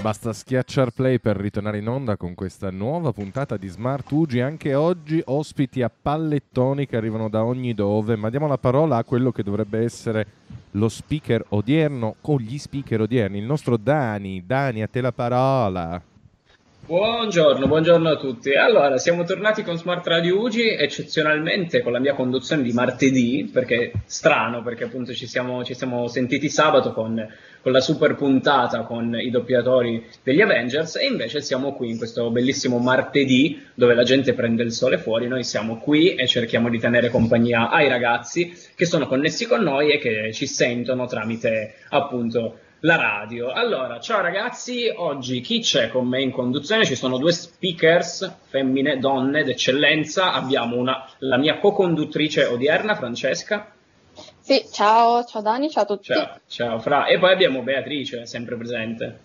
Basta schiacciar play per ritornare in onda con questa nuova puntata di Smart Ugi. Anche oggi ospiti a pallettoni che arrivano da ogni dove, ma diamo la parola a quello che dovrebbe essere lo speaker odierno con gli speaker odierni, il nostro Dani. Dani, a te la parola. Buongiorno, buongiorno a tutti. Allora, siamo tornati con Smart Radio Ugi, eccezionalmente con la mia conduzione di martedì, perché strano, perché appunto ci siamo, ci siamo sentiti sabato con, con, la super puntata con i doppiatori degli Avengers e invece siamo qui in questo bellissimo martedì dove la gente prende il sole fuori, noi siamo qui e cerchiamo di tenere compagnia ai ragazzi che sono connessi con noi e che ci sentono tramite appunto la radio. Allora, ciao ragazzi, oggi chi c'è con me in conduzione? Ci sono due speakers, femmine, donne d'eccellenza. Abbiamo una, la mia co-conduttrice odierna, Francesca. Sì, ciao, ciao Dani, ciao a tutti. Ciao, ciao Fra. E poi abbiamo Beatrice, sempre presente.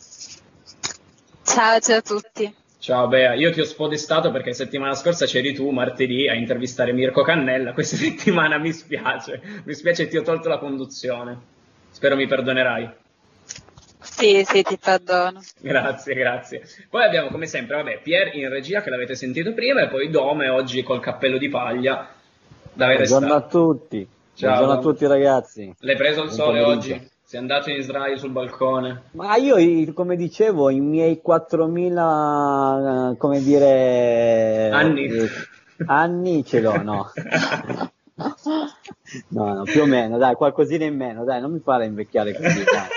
Ciao, ciao a tutti. Ciao Bea, io ti ho spodestato perché settimana scorsa c'eri tu martedì a intervistare Mirko Cannella, questa settimana mi spiace, mi spiace ti ho tolto la conduzione. Spero mi perdonerai. Sì, sì, ti perdono. Grazie, grazie. Poi abbiamo come sempre, vabbè, Pier in regia che l'avete sentito prima e poi Dome oggi col cappello di paglia. Buongiorno a tutti. Ciao. Buongiorno a tutti ragazzi. L'hai preso il sole oggi? Sei andato in Israele sul balcone? Ma io, come dicevo, i miei 4000, eh, come dire... Anni. Eh, anni ce l'ho, no. no, no, più o meno, dai, qualcosina in meno, dai, non mi fare invecchiare così, dai.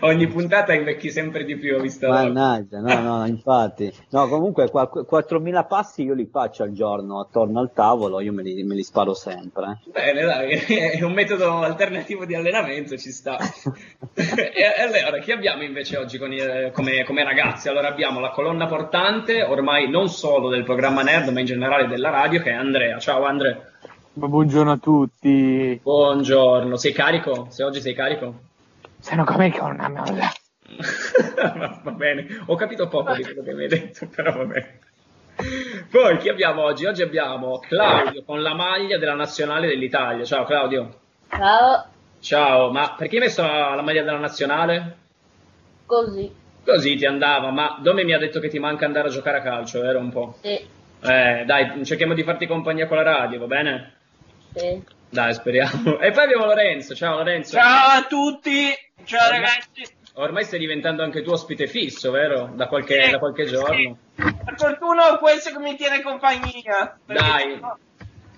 Ogni puntata invecchi sempre di più, visto? Mannaggia, no, no, infatti. No, comunque 4.000 passi io li faccio al giorno attorno al tavolo, io me li, me li sparo sempre. Bene, dai, è un metodo alternativo di allenamento, ci sta. e allora, chi abbiamo invece oggi con, come, come ragazzi? Allora abbiamo la colonna portante, ormai non solo del programma Nerd, ma in generale della radio, che è Andrea. Ciao Andrea. Buongiorno a tutti. Buongiorno, sei carico? Se oggi sei carico? Sono come con una molla. va bene, ho capito poco di quello che mi hai detto, però va bene. Poi chi abbiamo oggi? Oggi abbiamo Claudio con la maglia della nazionale dell'Italia. Ciao Claudio. Ciao. Ciao, ma perché hai messo la, la maglia della nazionale? Così. Così ti andava, ma Dome mi ha detto che ti manca andare a giocare a calcio, vero un po'? Sì. Eh, dai, cerchiamo di farti compagnia con la radio, va bene? Sì. Dai, speriamo. E poi abbiamo Lorenzo. Ciao Lorenzo. Ciao a tutti. Ciao ormai, ragazzi. Ormai stai diventando anche tu ospite fisso, vero? Da qualche, sì, da qualche giorno. Sì. Per fortuna ho questo che mi tiene compagnia. Dai.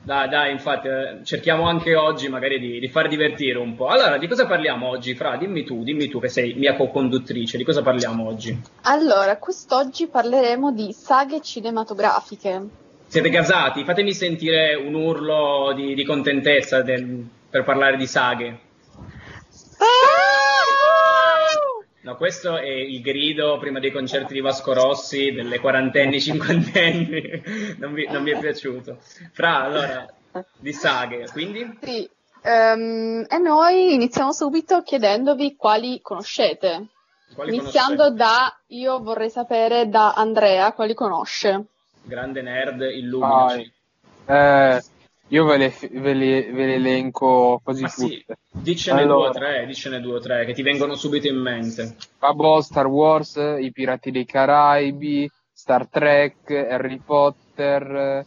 Dai, dai, infatti, eh, cerchiamo anche oggi magari di, di, far divertire un po'. Allora, di cosa parliamo oggi, Fra? Dimmi tu, dimmi tu che sei mia co-conduttrice, di cosa parliamo oggi? Allora, quest'oggi parleremo di saghe cinematografiche. Siete gasati? Fatemi sentire un urlo di, di contentezza del, per parlare di saghe. No, questo è il grido prima dei concerti di Vasco Rossi delle quarantenni, cinquantenni. Non mi, non mi è piaciuto. Fra, allora, di saghe, quindi? Sì, um, e noi iniziamo subito chiedendovi quali conoscete. Quali Iniziando conoscete? da, io vorrei sapere da Andrea quali conosce. Grande nerd, illuminaci. Eh, io ve le, ve le, ve le elenco così Ma tutte. sì, dicene Allora. due o tre, dicene due o tre che ti vengono subito in mente. Vabbè, Star Wars, I Pirati dei Caraibi, Star Trek, Harry Potter,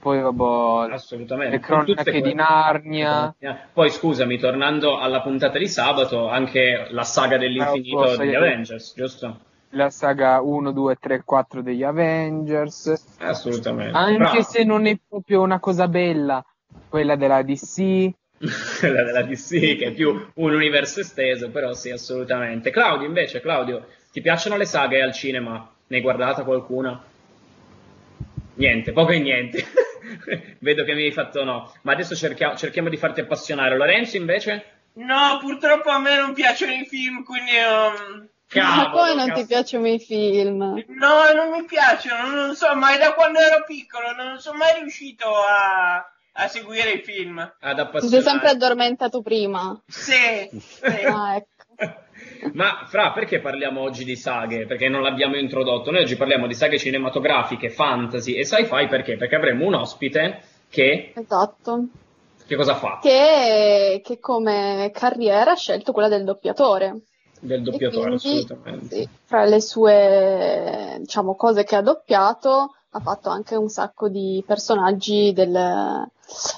poi vabbè, Assolutamente. le cronache di Narnia. Poi scusami, tornando alla puntata di sabato, anche la saga dell'infinito degli? Avengers, giusto? La saga 1, 2, 3, 4 degli Avengers. Assolutamente. Anche Bravo. se non è proprio una cosa bella, quella della DC. Quella della DC che è più un universo esteso, però sì, assolutamente. Claudio, invece, Claudio, ti piacciono le saghe al cinema? Ne hai guardata qualcuna? Niente, poco e niente. Vedo che mi hai fatto no. Ma adesso cerchia- cerchiamo di farti appassionare. Lorenzo, invece? No, purtroppo a me non piacciono i film, quindi... um, Ma come non cazzo. ti piacciono i film? No, non mi piacciono, non so, ma è da quando ero piccolo, non sono mai riuscito a, a seguire i film. Ad Ti sei sempre addormentato prima. Sì, sì. Ah, ecco. Ma Fra, perché parliamo oggi di saghe? Perché non l'abbiamo introdotto. Noi oggi parliamo di saghe cinematografiche, fantasy e sci-fi perché? Perché avremo un ospite che... Esatto. Che cosa fa? Che, che come carriera ha scelto quella del doppiatore. Del doppiatore, quindi, assolutamente. sì, fra le sue diciamo, cose che ha doppiato, ha fatto anche un sacco di personaggi del-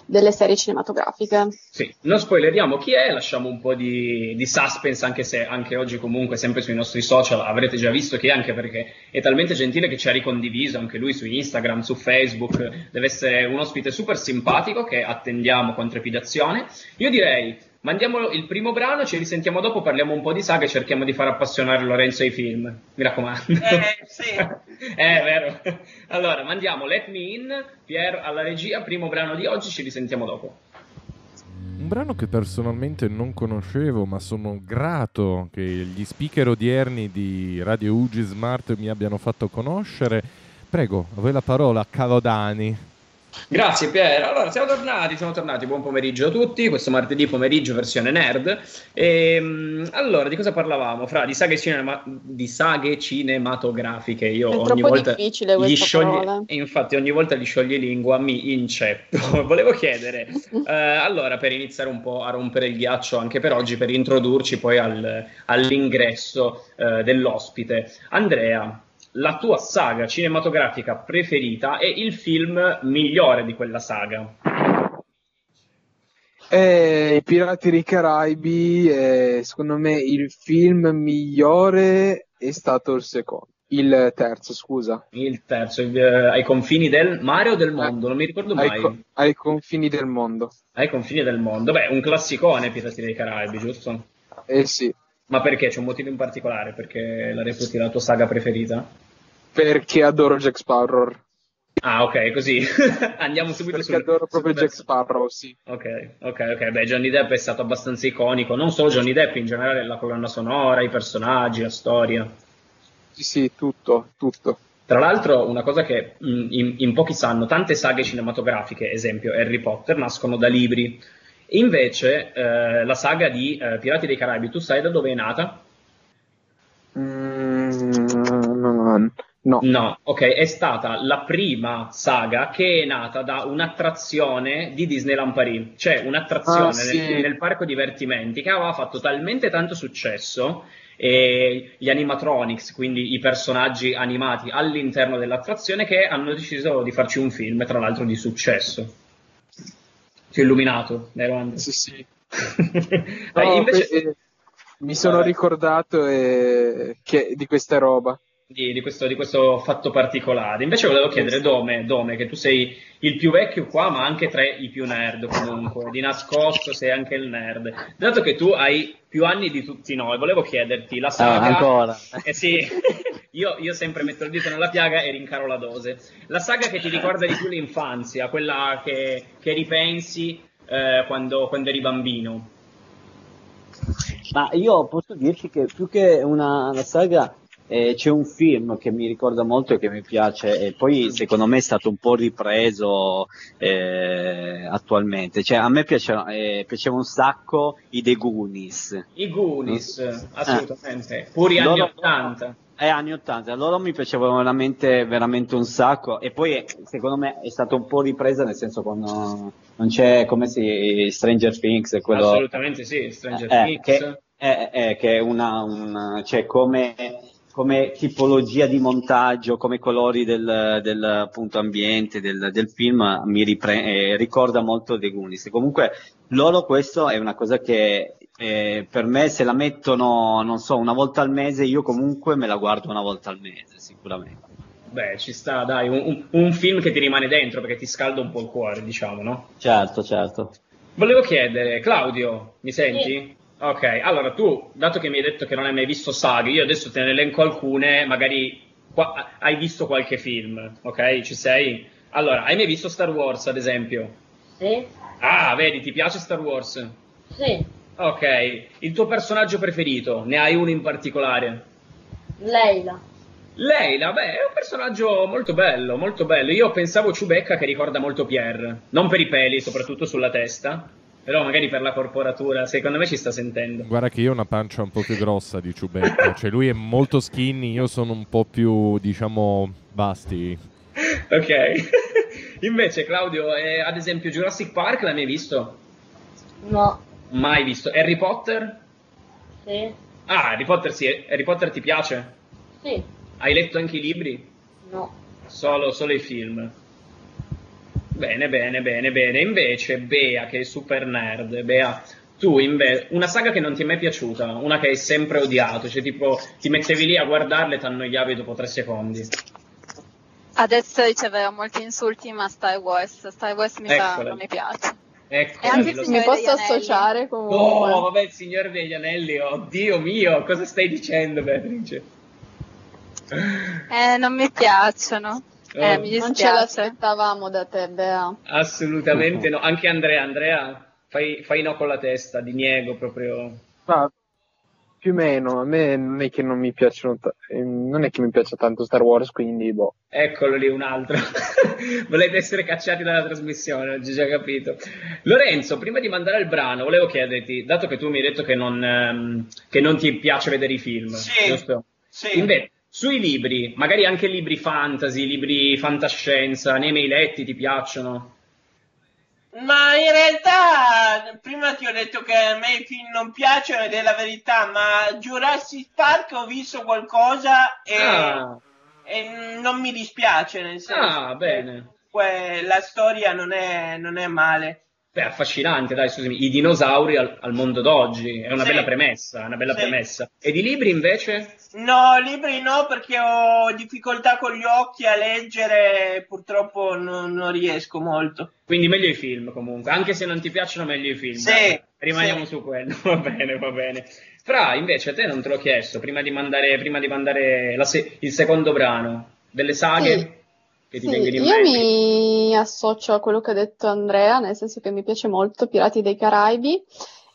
delle serie cinematografiche. Sì, non spoileriamo chi è, lasciamo un po' di, di suspense, anche se anche oggi comunque sempre sui nostri social avrete già visto chi è, anche perché è talmente gentile che ci ha ricondiviso anche lui su Instagram, su Facebook, deve essere un ospite super simpatico che attendiamo con trepidazione. Io direi, mandiamo il primo brano, ci risentiamo dopo, parliamo un po' di saga e cerchiamo di far appassionare Lorenzo ai film, mi raccomando. Eh, sì. Eh, vero. Allora, mandiamo Let Me In, Pier alla regia, primo brano di oggi, ci risentiamo dopo. Un brano che personalmente non conoscevo, ma sono grato che gli speaker odierni di Radio Ugi Smart mi abbiano fatto conoscere. Prego, a voi la parola, caro Dani. Grazie Pier. Allora, siamo tornati, siamo tornati. Buon pomeriggio a tutti. Questo martedì pomeriggio versione nerd. Ehm, allora, di cosa parlavamo? Fra di saghe, cinema- di saghe cinematografiche. Io È ogni volta difficile gli questa sciogli- parola. e infatti ogni volta gli sciogli lingua mi inceppo. Volevo chiedere, eh, allora, per iniziare un po' a rompere il ghiaccio anche per oggi, per introdurci poi al- all'ingresso eh, dell'ospite. Andrea, la tua saga cinematografica preferita e il film migliore di quella saga. Eh, I Pirati dei Caraibi, eh, secondo me il film migliore è stato il secondo. Il terzo, scusa. Il terzo, il, eh, ai confini del mare o del mondo? Non mi ricordo Ai, mai. co- ai confini del mondo. Ai confini del mondo. Beh, un classicone Pirati dei Caraibi, giusto? Eh sì, Ma perché? C'è un motivo in particolare? Perché la reputi la tua saga preferita? perché adoro Jack Sparrow. Ah, ok, così. Andiamo subito Perché sul- adoro proprio Jack. Sparrow, sì. Ok, ok, ok. Beh, Johnny Depp è stato abbastanza iconico. Non solo Johnny Depp, in generale la colonna sonora, i personaggi, la storia. Sì, sì, tutto, tutto. Tra l'altro, una cosa che mh, in, in pochi sanno, tante saghe cinematografiche, esempio Harry Potter, nascono da libri. Invece, eh, la saga di eh, Pirati dei Caraibi, tu sai da dove è nata? Mm, no, no. Ok, è stata la prima saga che è nata da un'attrazione di Disneyland Paris, cioè un'attrazione Ah, sì. nel, nel parco divertimenti che aveva fatto talmente tanto successo e gli animatronics, quindi i personaggi animati all'interno dell'attrazione, che hanno deciso di farci un film, tra l'altro di successo. Ho illuminato, vero Andre? Sì, sì. Dai, No, invece- mi sono ricordato eh, che- di questa roba. Di, di questo, di questo fatto particolare. Invece volevo chiedere, Dome, Dome, che tu sei il più vecchio qua, ma anche tra i più nerd comunque, di nascosto sei anche il nerd. Dato che tu hai più anni di tutti noi, volevo chiederti la Ah, saga... ancora. Eh sì, io, io sempre metto il dito nella piaga e rincaro la dose. La saga che ti ricorda di più l'infanzia, quella che, che ripensi eh, quando, quando eri bambino. Ma io posso dirti che più che una, una saga eh, c'è un film che mi ricorda molto e che mi piace e poi secondo me è stato un po' ripreso eh, attualmente. Cioè, a me piaceva, eh, piaceva un sacco i The Goonies. I Goonies, assolutamente, puri anni Loro- 80. Eh, anni 80, loro mi piacevano veramente, veramente un sacco e poi eh, secondo me è stato un po' ripresa nel senso quando non c'è come si Stranger Things e quello Assolutamente sì, Stranger eh, Things. che, eh, eh, che è una, un, cioè come, come tipologia di montaggio, come colori del, del appunto ambiente del, del film mi ripre- eh, ricorda molto The Goonies. Comunque loro questo è una cosa che eh, per me se la mettono, non so, una volta al mese, io comunque me la guardo una volta al mese, sicuramente. Beh, ci sta, dai, un, un- un film che ti rimane dentro perché ti scalda un po' il cuore, diciamo, no? Certo, certo. Volevo chiedere, Claudio, mi senti? Ok, allora tu, dato che mi hai detto che non hai mai visto saghe, io adesso te ne elenco alcune, magari qua- hai visto qualche film, ok? Ci sei? Allora, hai mai visto Star Wars, ad esempio? Sì, Ah, vedi, ti piace Star Wars? sì. Ok, il tuo personaggio preferito? Ne hai uno in particolare? Leila. Leila, beh, è un personaggio molto bello, molto bello. Io pensavo Ciubecca che ricorda molto Pierre, non per i peli, soprattutto sulla testa, però magari per la corporatura, secondo me ci sta sentendo. Guarda che io ho una pancia un po' più grossa di Ciubecca, cioè lui è molto skinny, io sono un po' più, diciamo, basti. Ok. Invece Claudio, eh, ad esempio Jurassic Park l'hai mai visto? No. Mai visto. Harry Potter? Sì. Ah, Harry Potter sì, Harry Potter ti piace? Sì. Hai letto anche i libri? No. Solo, solo i film. Bene, bene, bene, bene. Invece, Bea, che è super nerd, Bea, tu invece, una saga che non ti è mai piaciuta, una che hai sempre odiato, cioè tipo ti mettevi lì a guardarle e ti annoiavi dopo tre secondi. Adesso riceveva molti insulti, ma Star Wars, Star Wars mi, fa, non mi piace. Ecco, E Mi posso associare comunque. Oh, vabbè, il Signore degli Anelli, oddio mio, cosa stai dicendo, Beatrice? Eh, non mi piacciono. Eh, Oh. mi non ce l'aspettavamo da te, Bea. Assolutamente no. Anche Andrea, Andrea, fai, fai no con la testa, diniego proprio. Ma più o meno, a me non è che non mi piacciono, eh, non è che mi piaccia tanto Star Wars, quindi boh. Eccolo lì un altro. Volete essere cacciati dalla trasmissione, ho già capito. Lorenzo, prima di mandare il brano, volevo chiederti, dato che tu mi hai detto che non, ehm, che non ti piace vedere i film, Sì. giusto? Sì. Invece, sui libri, magari anche libri fantasy, libri fantascienza, ne hai mai letti, ti piacciono? Ma in realtà, prima ti ho detto che a me i film non piacciono ed è la verità, ma Jurassic Park ho visto qualcosa e, Ah, e non mi dispiace, nel senso ah, bene. la storia non è, non è male. Beh, affascinante, dai, scusami, i dinosauri al, al mondo d'oggi, è una Sì. bella premessa, una bella Sì. premessa. E di libri invece? No, libri no, perché ho difficoltà con gli occhi a leggere, purtroppo non, non riesco molto. Quindi meglio i film comunque, anche se non ti piacciono meglio i film. Sì, rimaniamo sì. su quello, va bene, va bene. Fra, invece, a te non te l'ho chiesto, prima di mandare, prima di mandare la se- il secondo brano, delle saghe Sì. Che ti Sì, vengono in io mente. mi associo a quello che ha detto Andrea, nel senso che mi piace molto Pirati dei Caraibi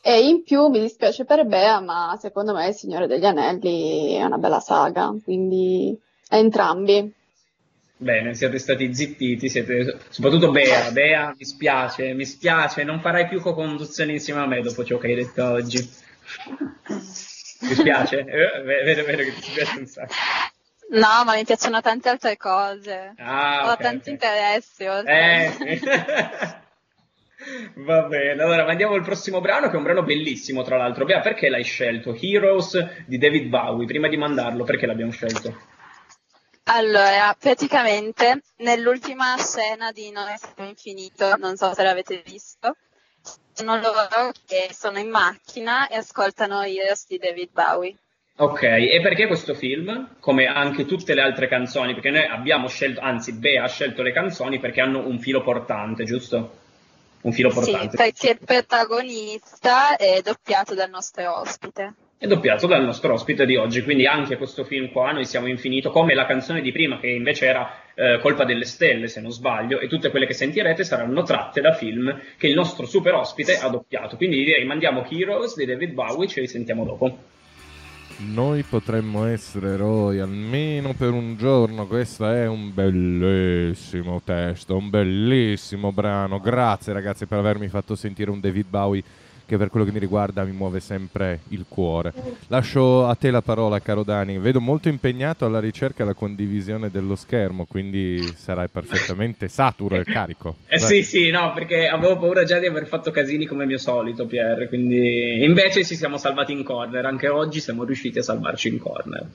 e in più mi dispiace per Bea, ma secondo me Il Signore degli Anelli è una bella saga, quindi entrambi. Bene, siete stati zittiti, siete... soprattutto Bea. Bea, mi spiace, mi spiace, non farai più co-conduzione insieme a me dopo ciò che hai detto oggi. Mi spiace? Eh, vedo, vedo che ti spiace un sacco. No, ma mi piacciono tante altre cose. Ah, Ho ok, tanti ok. interessi. oltre. Eh. Va bene, allora mandiamo il prossimo brano che è un brano bellissimo tra l'altro. Bea, perché l'hai scelto? Heroes di David Bowie, prima di mandarlo, perché l'abbiamo scelto? Allora, praticamente nell'ultima scena di Non è stato infinito, non so se l'avete visto, sono loro che sono in macchina e ascoltano Heroes di David Bowie. Ok, e perché questo film? Come anche tutte le altre canzoni, perché noi abbiamo scelto, anzi Bea ha scelto le canzoni perché hanno un filo portante, giusto? Un filo Sì, portante. perché il protagonista è doppiato dal nostro ospite. È doppiato dal nostro ospite di oggi, quindi anche questo film qua, noi siamo infinito, come la canzone di prima, che invece era eh, Colpa delle Stelle, se non sbaglio, e tutte quelle che sentirete saranno tratte da film che il nostro super ospite ha doppiato. Quindi direi mandiamo Heroes di David Bowie, ci risentiamo dopo. Noi potremmo essere eroi almeno per un giorno. Questo è un bellissimo testo, un bellissimo brano. Grazie ragazzi per avermi fatto sentire un David Bowie che per quello che mi riguarda mi muove sempre il cuore. Lascio a te la parola, caro Dani. Vedo molto impegnato alla ricerca e alla condivisione dello schermo, quindi sarai perfettamente saturo e carico. Eh Vai. sì, sì, no, perché avevo paura già di aver fatto casini come mio solito, Pierre, quindi invece ci siamo salvati in corner, anche oggi siamo riusciti a salvarci in corner.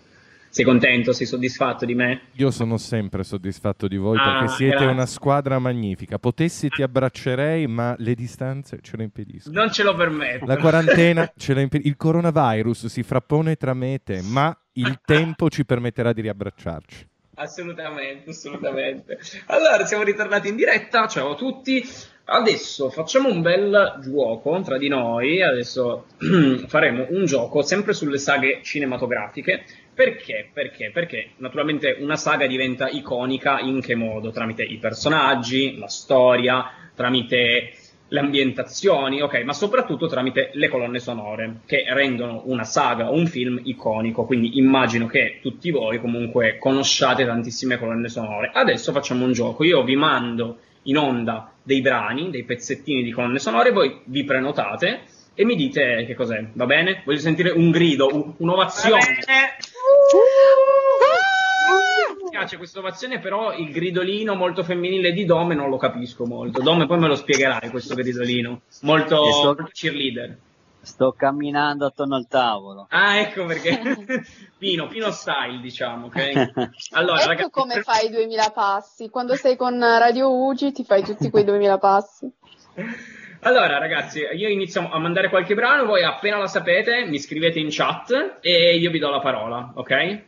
Sei contento? Sei soddisfatto di me? Io sono sempre soddisfatto di voi Ah, perché siete grazie. una squadra magnifica. Potessi ti abbraccerei, ma le distanze ce lo impediscono. Non ce lo permetto. La quarantena ce lo impedisce. Il coronavirus si frappone tra me e te, ma il tempo ci permetterà di riabbracciarci. Assolutamente, assolutamente. Allora, siamo ritornati in diretta. Ciao a tutti. Adesso facciamo un bel gioco tra di noi. Adesso faremo un gioco sempre sulle saghe cinematografiche. Perché? Perché? Perché naturalmente una saga diventa iconica in che modo? Tramite i personaggi, la storia, tramite le ambientazioni, ok, ma soprattutto tramite le colonne sonore che rendono una saga o un film iconico. Quindi immagino che tutti voi comunque conosciate tantissime colonne sonore. Adesso facciamo un gioco. Io vi mando in onda dei brani, dei pezzettini di colonne sonore, voi vi prenotate e mi dite che cos'è, va bene? Voglio sentire un grido, un- un'ovazione. Piace questa ovazione, però il gridolino molto femminile di Dome non lo capisco molto. Dome, poi me lo spiegherai questo gridolino. Molto, sto- molto cheerleader. Sto camminando attorno al tavolo. Ah, ecco perché. Pino, Pino style, diciamo, ok? Allora, ecco ragazzi, come per- fai i 2000 passi. Quando sei con Radio Ugi ti fai tutti quei 2000 passi. Allora, ragazzi, io inizio a mandare qualche brano, voi appena la sapete mi scrivete in chat e io vi do la parola, ok?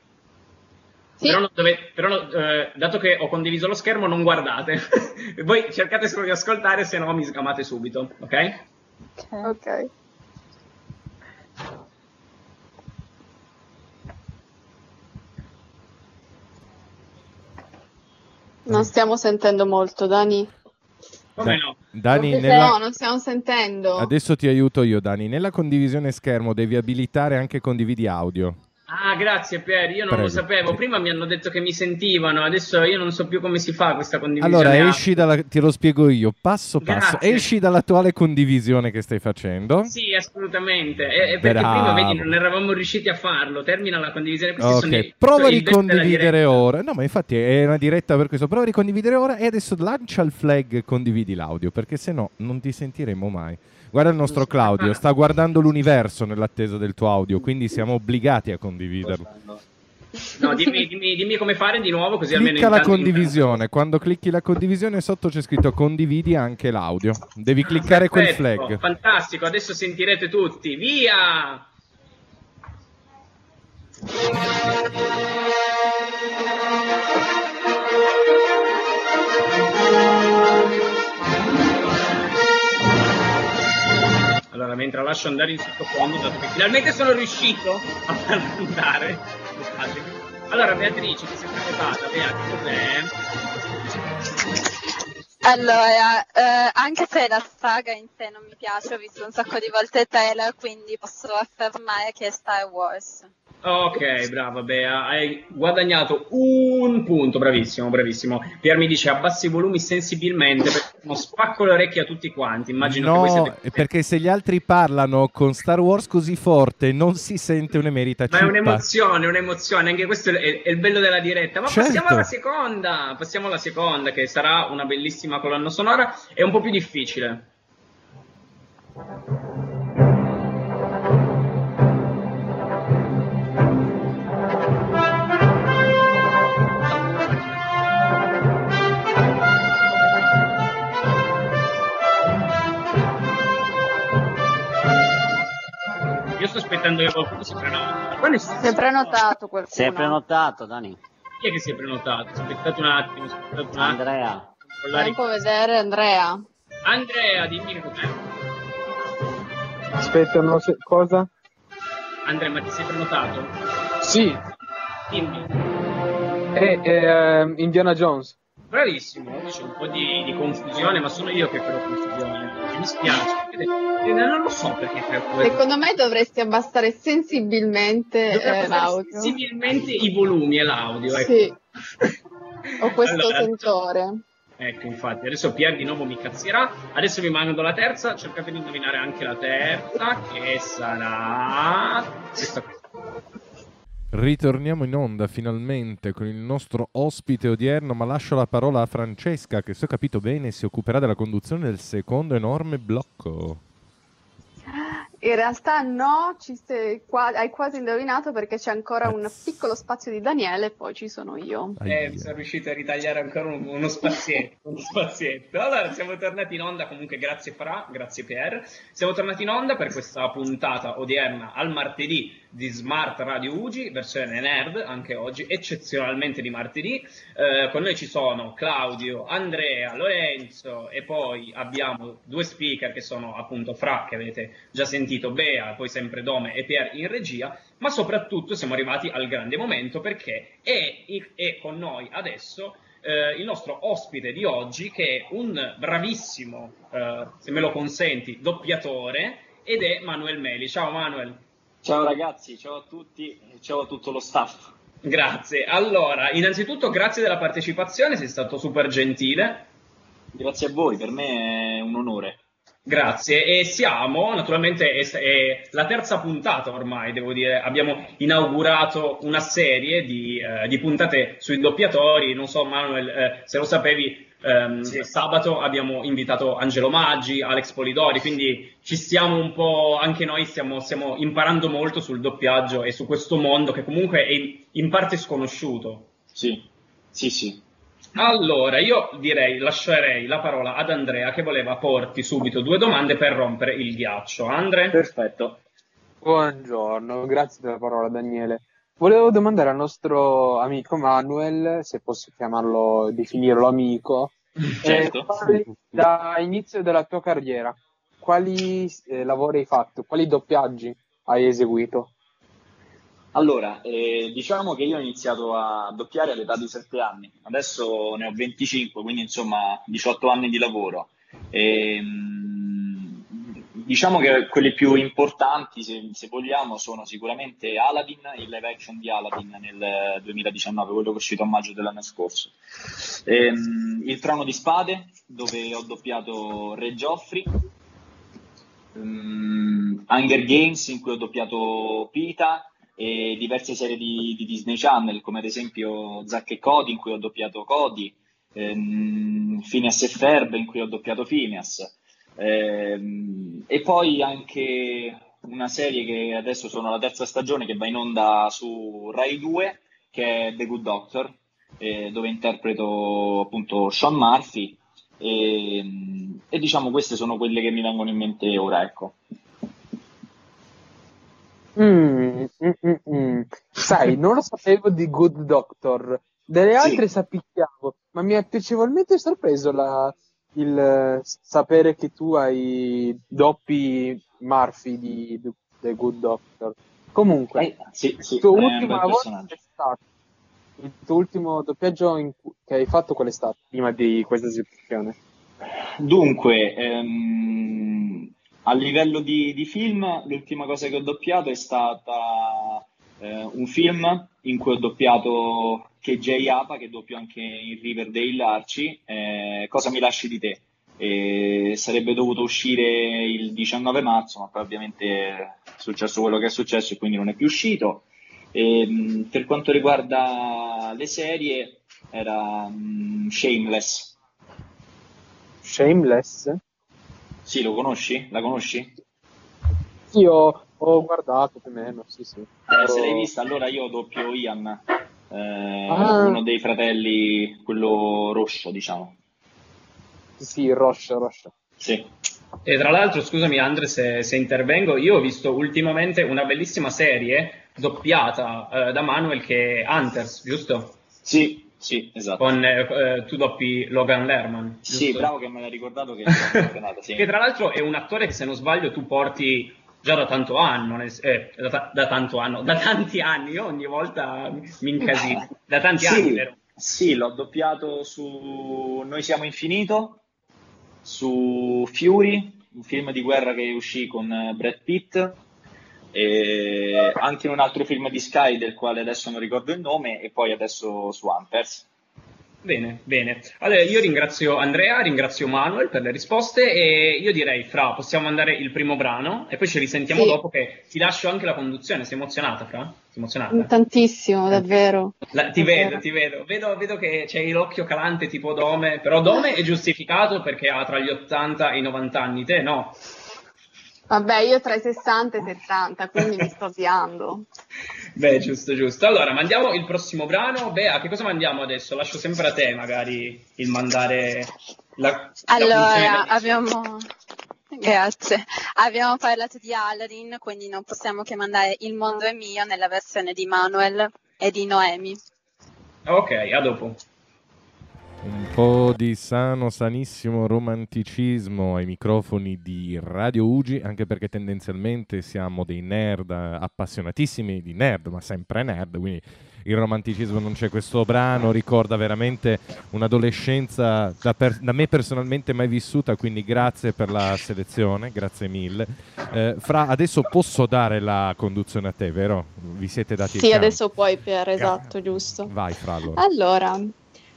Sì. Però, dovete- però, eh, dato che ho condiviso lo schermo, non guardate. voi cercate solo di ascoltare, se no mi sgamate subito, ok? Ok. Non stiamo sentendo molto, Dani. Come no? Dani, nella- No, non stiamo sentendo. adesso ti aiuto io, Dani. Nella condivisione schermo devi abilitare anche condividi audio. Ah, grazie Pier, io non Prego. lo sapevo. Prima mi hanno detto che mi sentivano, adesso io non so più come si fa questa condivisione. Allora, esci dalla, te lo spiego io, passo passo. Grazie. Esci dall'attuale condivisione che stai facendo. Sì, assolutamente. E, e perché Bravo. prima, vedi, non eravamo riusciti a farlo. Termina la condivisione. Questi Ok, i- prova a ricondividere ora. No, ma infatti è una diretta per questo. Prova a ricondividere ora e adesso lancia il flag e condividi l'audio, perché se no non ti sentiremo mai. Guarda il nostro Claudio, sta guardando l'universo nell'attesa del tuo audio, quindi siamo obbligati a condividerlo. No, dimmi, dimmi- dimmi come fare di nuovo, così almeno Clicca la intanto- condivisione, quando clicchi la condivisione sotto c'è scritto condividi anche l'audio. Devi cliccare quel Perfetto, flag. Fantastico, adesso sentirete tutti. Via! Allora, mentre lascio andare in sottofondo, dato che finalmente sono riuscito a farlo andare. Scusatemi. Allora, Beatrice, ti sei prenotata? Beatrice, cos'è? Allora, eh, anche se la saga in sé non mi piace, ho visto un sacco di volte il quindi posso affermare che è Star Wars. Ok, brava Bea, hai guadagnato un punto, bravissimo, bravissimo. Pier mi dice abbassi i volumi sensibilmente perché non spacco le orecchie a tutti quanti. Immagino che No, siete... perché se gli altri parlano con Star Wars così forte non si sente un'emerita Ma è un'emozione, un'emozione, anche questo è, è il bello della diretta. Ma Certo. passiamo alla seconda, passiamo alla seconda, che sarà una bellissima colonna sonora e un po' più difficile. Sto aspettando che qualcuno si prenota. Qua nessuno Si è prenotato qualcuno. Sei prenotato, Dani? Chi è che si è prenotato? Aspettate un attimo, aspettate un attimo. Andrea. Con la Fai un po' vedere Andrea. Andrea, dimmi che cos'è. Aspetta, non so cosa? Andrea, ma ti sei prenotato? Sì, Dimmi. è, è, Indiana Jones. Bravissimo, c'è un po' di, di confusione, ma sono io che creo confusione. Mi spiace. Eh, Non lo so perché creo confusione. Secondo me dovresti abbassare sensibilmente eh, l'audio. sensibilmente i volumi e l'audio. Ecco. Sì, ho questo Allora, sensore. Ecco, infatti, adesso Pier di nuovo mi cazzierà. Adesso vi mando la terza, cercate di indovinare anche la terza, che sarà questa qui. Ritorniamo in onda finalmente con il nostro ospite odierno, ma lascio la parola a Francesca che se ho capito bene si occuperà della conduzione del secondo enorme blocco. In realtà no, ci sei qua- hai quasi indovinato perché c'è ancora un piccolo spazio di Daniele e poi ci sono io. Eh, sono riuscito a ritagliare ancora un- uno spazietto, uno spazietto. Allora, siamo tornati in onda, comunque grazie Fra, grazie Pier. Siamo tornati in onda per questa puntata odierna al martedì di Smart Radio Ugi, versione nerd, anche oggi, eccezionalmente di martedì. Eh, con noi ci sono Claudio, Andrea, Lorenzo e poi abbiamo due speaker che sono appunto Fra, che avete già sentito, Bea, poi sempre Dome e Pier in regia, ma soprattutto siamo arrivati al grande momento perché è, è con noi adesso eh, il nostro ospite di oggi, che è un bravissimo, eh, se me lo consenti, doppiatore, ed è Manuel Meli. Ciao Manuel. Ciao ragazzi, ciao a tutti ciao a tutto lo staff. Grazie. Allora, innanzitutto grazie della partecipazione, sei stato super gentile. Grazie a voi, per me è un onore. Grazie, e siamo, naturalmente è, è la terza puntata ormai, devo dire, abbiamo inaugurato una serie di, eh, di puntate sui doppiatori, non so Manuel eh, se lo sapevi, ehm, Sì. sabato abbiamo invitato Angelo Maggi, Alex Polidori, quindi ci stiamo un po', anche noi stiamo, stiamo imparando molto sul doppiaggio e su questo mondo che comunque è in, in parte sconosciuto. Sì, sì, sì. Allora, io direi, lascerei la parola ad Andrea che voleva porti subito due domande per rompere il ghiaccio. Andre? Perfetto. Buongiorno, grazie della parola Daniele. Volevo domandare al nostro amico Manuel, se posso chiamarlo, definirlo amico, Certo. eh, da inizio della tua carriera, quali eh, lavori hai fatto, quali doppiaggi hai eseguito? Allora, eh, diciamo che io ho iniziato a doppiare all'età di 7 anni, adesso ne ho 25, quindi insomma 18 anni di lavoro. Ehm, diciamo che quelli più importanti, se, se vogliamo, sono sicuramente Aladdin, il live action di Aladdin nel 2019, quello che è uscito a maggio dell'anno scorso. Ehm, il Trono di Spade, dove ho doppiato Re Geoffrey. Ehm, Hunger Games, in cui ho doppiato Pita e diverse serie di, di Disney Channel, come ad esempio Zack e Cody, in cui ho doppiato Cody, ehm, Phineas e Ferb, in cui ho doppiato Phineas, ehm, e poi anche una serie che adesso sono alla terza stagione, che va in onda su Rai 2, che è The Good Doctor, eh, dove interpreto appunto Sean Murphy, e, e diciamo queste sono quelle che mi vengono in mente ora, ecco. Mm, mm, mm, mm. Sai, non lo sapevo di Good Doctor, delle Sì. altre sappiamo, ma mi è piacevolmente sorpreso la- il eh, sapere che tu hai doppi Murphy di The- The Good Doctor. Comunque, Eh, sì, sì, il tuo stato? Il tuo ultimo doppiaggio in cui- che hai fatto qual è stato prima di questa situazione? Dunque, ehm, a livello di, di film, l'ultima cosa che ho doppiato è stata eh, un film in cui ho doppiato KJ Apa, che doppio anche in Riverdale Archie, eh, Cosa mi lasci di te? E sarebbe dovuto uscire il 19 marzo, ma poi ovviamente è successo quello che è successo e quindi non è più uscito. E, mh, per quanto riguarda le serie, era mh, Shameless. Shameless? Sì, lo conosci? La conosci? Io ho guardato più o meno, sì, sì. Eh, se l'hai Ho- vista, allora io doppio Ian, eh, Ah. uno dei fratelli, quello rosso, diciamo. Sì, sì, Roche, Roche. Sì. E tra l'altro, scusami Andre se, se intervengo, io ho visto ultimamente una bellissima serie doppiata eh, da Manuel che è Hunters, giusto? Sì, sì, esatto. Con eh, eh, tu doppi Logan Lerman. Sì, giusto? bravo che me l'hai ricordato che sì. Che tra l'altro è un attore che se non sbaglio tu porti già da tanto anno, eh, da, ta- da tanto anno, da tanti anni, io ogni volta mi incasino, da tanti Sì, anni, vero? Sì, l'ho doppiato su Noi siamo infinito, su Fury, un film di guerra che uscì con eh, Brad Pitt, e anche in un altro film di Sky del quale adesso non ricordo il nome, e poi adesso su Hunters. Bene, bene. Allora io ringrazio Andrea, ringrazio Manuel per le risposte e io direi, Fra, possiamo mandare il primo brano e poi ci risentiamo Sì. dopo che ti lascio anche la conduzione. Sei emozionata, Fra? Sei emozionata? Tantissimo, davvero. La- ti Davvero. vedo, ti vedo. vedo. Vedo che c'hai l'occhio calante tipo Dome, però Dome è giustificato perché ha tra gli 80 e i 90 anni, te no? Vabbè, io tra i 60 e i 70, quindi mi sto avviando. Beh, giusto, giusto. Allora, mandiamo il prossimo brano. Bea, che cosa mandiamo adesso? Lascio sempre a te magari il mandare la... Allora, abbiamo... Grazie. Abbiamo parlato di Aladdin, quindi non possiamo che mandare Il mondo è mio nella versione di Manuel e di Noemi. Ok, a dopo. Un po' di sano, sanissimo romanticismo ai microfoni di Radio Ugi, anche perché tendenzialmente siamo dei nerd appassionatissimi di nerd, ma sempre nerd, quindi il romanticismo non c'è. Questo brano ricorda veramente un'adolescenza da, per- da me personalmente mai vissuta, quindi grazie per la selezione, grazie mille. Eh, Fra, adesso posso dare la conduzione a te, vero? Vi siete dati Sì, adesso puoi per esatto, giusto. Vai, Fra, allora. Allora,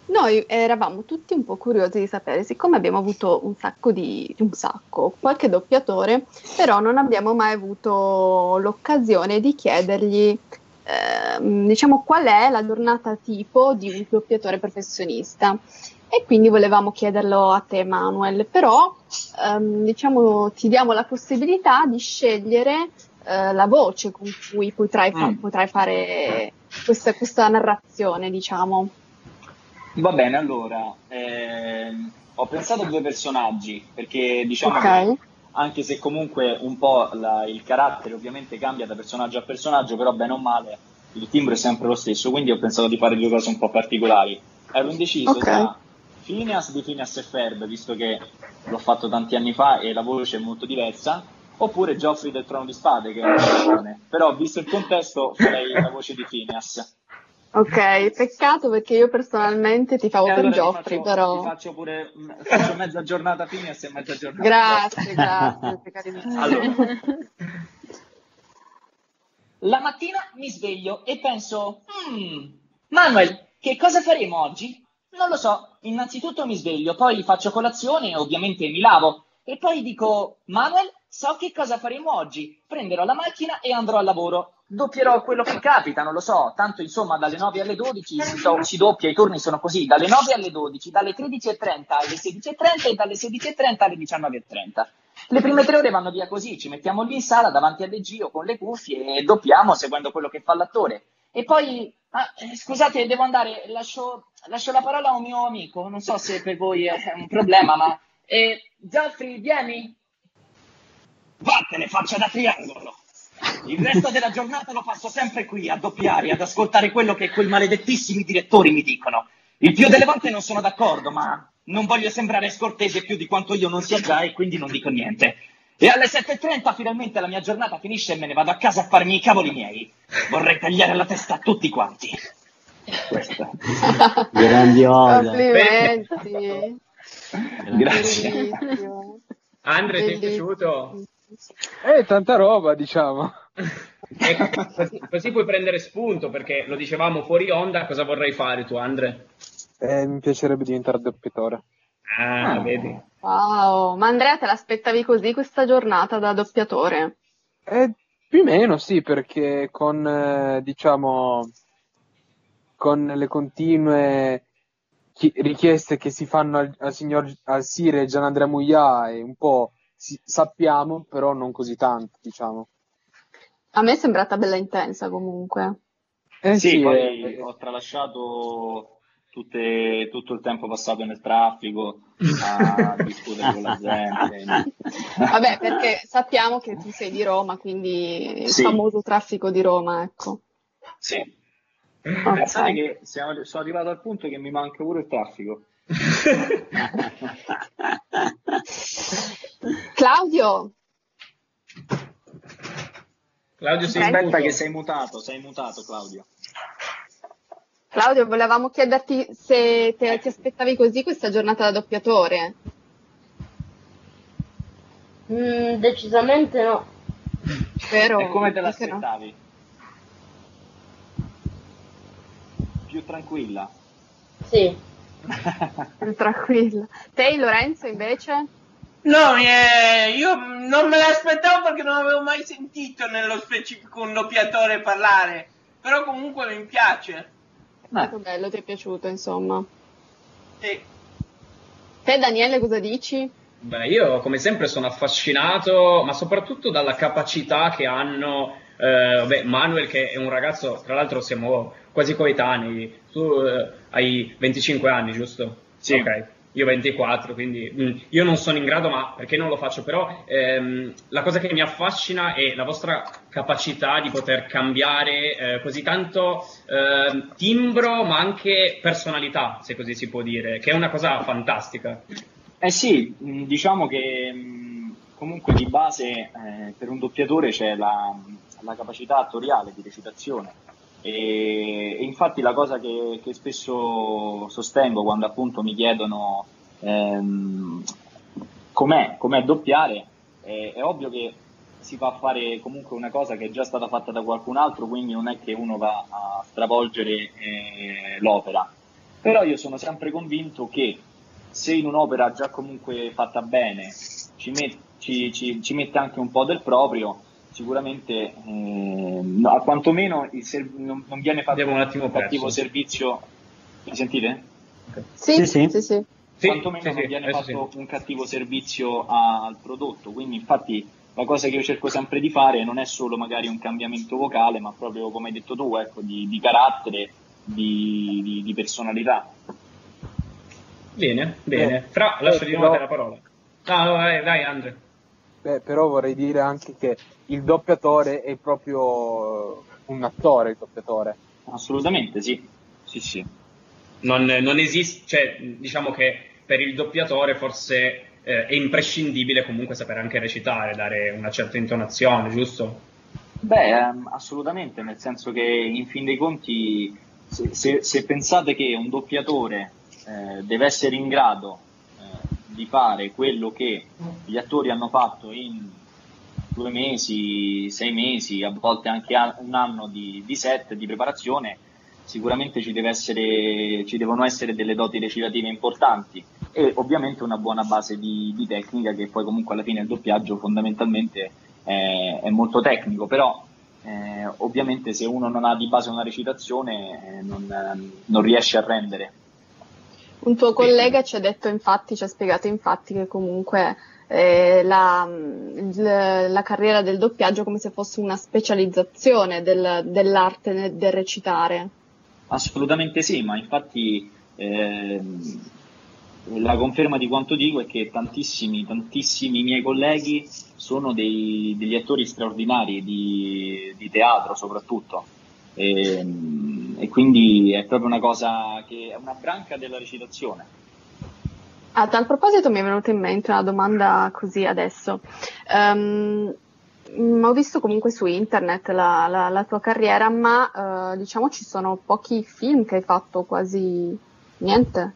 noi eravamo tutti un po' curiosi di sapere, siccome abbiamo avuto un sacco di, un sacco, qualche doppiatore, però non abbiamo mai avuto l'occasione di chiedergli, ehm, diciamo, qual è la giornata tipo di un doppiatore professionista. E quindi volevamo chiederlo a te, Manuel, però ehm, diciamo, ti diamo la possibilità di scegliere eh, la voce con cui potrai, fa- Mm. potrai fare questa, questa narrazione, diciamo. Va bene, allora, ehm, ho pensato a due personaggi, perché diciamo Ok. che anche se comunque un po' la- il carattere ovviamente cambia da personaggio a personaggio, però bene o male il timbro è sempre lo stesso, quindi ho pensato di fare due cose un po' particolari. Ero indeciso Ok. tra Phineas di Phineas e Ferb, visto che l'ho fatto tanti anni fa e la voce è molto diversa, oppure Geoffrey del Trono di Spade, che è un giovane. però visto il contesto farei la voce di Phineas. Ok, peccato perché io personalmente ti favo per allora ti Geoffrey, però... Ti faccio pure faccio mezza giornata Phineas e mezza giornata. Grazie, grazie. Allora. La mattina mi sveglio e penso, "Hmm, Manuel, che cosa faremo oggi? Non lo so, innanzitutto mi sveglio, poi faccio colazione e ovviamente mi lavo. E poi dico, Manuel, so che cosa faremo oggi. Prenderò la macchina e andrò al lavoro. Doppierò quello che capita, non lo so. Tanto insomma dalle 9 alle 12 si, do- si doppia, i turni sono così, dalle 9 alle 12, dalle 13.30 alle 16.30 e dalle 16.30 alle 19.30. Le prime tre ore vanno via così, ci mettiamo lì in sala davanti alle Gio con le cuffie e doppiamo seguendo quello che fa l'attore. E poi, ah, eh, scusate, devo andare, lascio, lascio la parola a un mio amico, non so se per voi è un problema, ma... Eh, Geoffrey, vieni! Vattene, faccia da triangolo! Il resto della giornata lo passo sempre qui a doppiare, ad ascoltare quello che quei maledettissimi direttori mi dicono. Il più delle volte non sono d'accordo, ma non voglio sembrare scortese più di quanto io non sia già e quindi non dico niente. E alle 7.30 finalmente la mia giornata finisce e me ne vado a casa a farmi i cavoli miei. Vorrei tagliare la testa a tutti quanti. Questa. Grandiosa. Complimenti. Grazie. Andre, ti è piaciuto? Eh, tanta roba, diciamo. Ecco, così, così puoi prendere spunto, perché lo dicevamo fuori onda, cosa vorrei fare tu, Andre? Eh, mi piacerebbe diventare doppiatore. Ah, vedi. Wow, ma Andrea te l'aspettavi così questa giornata da doppiatore? Eh, più o meno sì, perché con, eh, diciamo, con le continue chi- richieste che si fanno al, al signor al Sire Gianandrea Muglià e un po' si- sappiamo, però non così tanto, diciamo. A me è sembrata bella intensa comunque. Eh sì, sì, poi eh, ho tralasciato tutte- tutto il tempo passato nel traffico a discutere con la gente. Vabbè, perché sappiamo che tu sei di Roma, quindi il Sì. famoso traffico di Roma, ecco. Sì. Ok. Pensate che siamo- sono arrivato al punto che mi manca pure il traffico. Claudio, Claudio, sei Aspetta muto. che sei mutato, sei mutato Claudio. Claudio, volevamo chiederti se te- ti aspettavi così questa giornata da doppiatore. Mm, decisamente no. Vero? E come te Perché no? l'aspettavi? Più tranquilla. Sì. Più Tranquilla. Te, Lorenzo, invece? No, eh, io non me l'aspettavo perché non avevo mai sentito nello specifico un doppiatore parlare. Però comunque mi piace. Molto bello, ti è piaciuto, insomma. Sì. Te, Daniele, cosa dici? Beh, io come sempre sono affascinato, ma soprattutto dalla capacità che hanno eh, vabbè, Manuel, che è un ragazzo, tra l'altro siamo quasi coetanei, tu eh, hai 25 anni, giusto? Sì. Ok. Io 24, quindi mm, io non sono in grado, ma perché non lo faccio? Però ehm, la cosa che mi affascina è la vostra capacità di poter cambiare eh, così tanto eh, timbro, ma anche personalità, se così si può dire, che è una cosa fantastica. Eh sì, mh, diciamo che mh, comunque di base eh, per un doppiatore c'è la, la capacità attoriale di recitazione e, infatti la cosa che, che, spesso sostengo quando appunto mi chiedono ehm, com'è, com'è, doppiare, è, è, ovvio che si fa fare comunque una cosa che è già stata fatta da qualcun altro, quindi non è che uno va a stravolgere eh, l'opera. Però io sono sempre convinto che se in un'opera già comunque fatta bene ci, met- ci, ci, ci mette anche un po' del proprio, sicuramente eh, no, quantomeno ser- non, non, viene fatto un, un cattivo servizio. Mi sentite? Okay. Sì, sì, sì. sì, sì. Quantomeno sì, non viene fatto un cattivo servizio a- al prodotto. Quindi, infatti, la cosa che io cerco sempre di fare non è solo magari un cambiamento vocale, ma proprio come hai detto tu, ecco, di, di carattere, di, di, di, personalità. Bene, bene. Fra, lascio eh, di nuovo però... la parola. No, vai, vai Andre. Beh, però vorrei dire anche che il doppiatore è proprio un attore, il doppiatore. Assolutamente, sì. Sì, sì. Non, non esiste, cioè, diciamo che per il doppiatore forse eh, è imprescindibile comunque sapere anche recitare, dare una certa intonazione, giusto? Beh, ehm, assolutamente, nel senso che in fin dei conti, se, se, se pensate che un doppiatore eh, deve essere in grado di fare quello che gli attori hanno fatto in due mesi, sei mesi, a volte anche un anno di, di set, di preparazione, sicuramente ci, essere, ci, devono essere delle doti recitative importanti e ovviamente una buona base di, di tecnica che poi comunque alla fine il doppiaggio fondamentalmente è, è molto tecnico, però eh, ovviamente se uno non ha di base una recitazione eh, non, non riesce a rendere. Un tuo collega ci ha detto infatti, ci ha spiegato infatti che comunque eh, la, la, carriera del doppiaggio come se fosse una specializzazione del, dell'arte del recitare. Assolutamente sì, ma infatti eh, la conferma di quanto dico è che tantissimi, tantissimi miei colleghi sono dei, degli attori straordinari di, di teatro soprattutto. E, e, quindi è proprio una cosa che è una branca della recitazione a tal proposito mi è venuta in mente una domanda così adesso. Um, ho visto comunque su internet la, la, la tua carriera, ma uh, diciamo ci sono pochi film che hai fatto, quasi niente.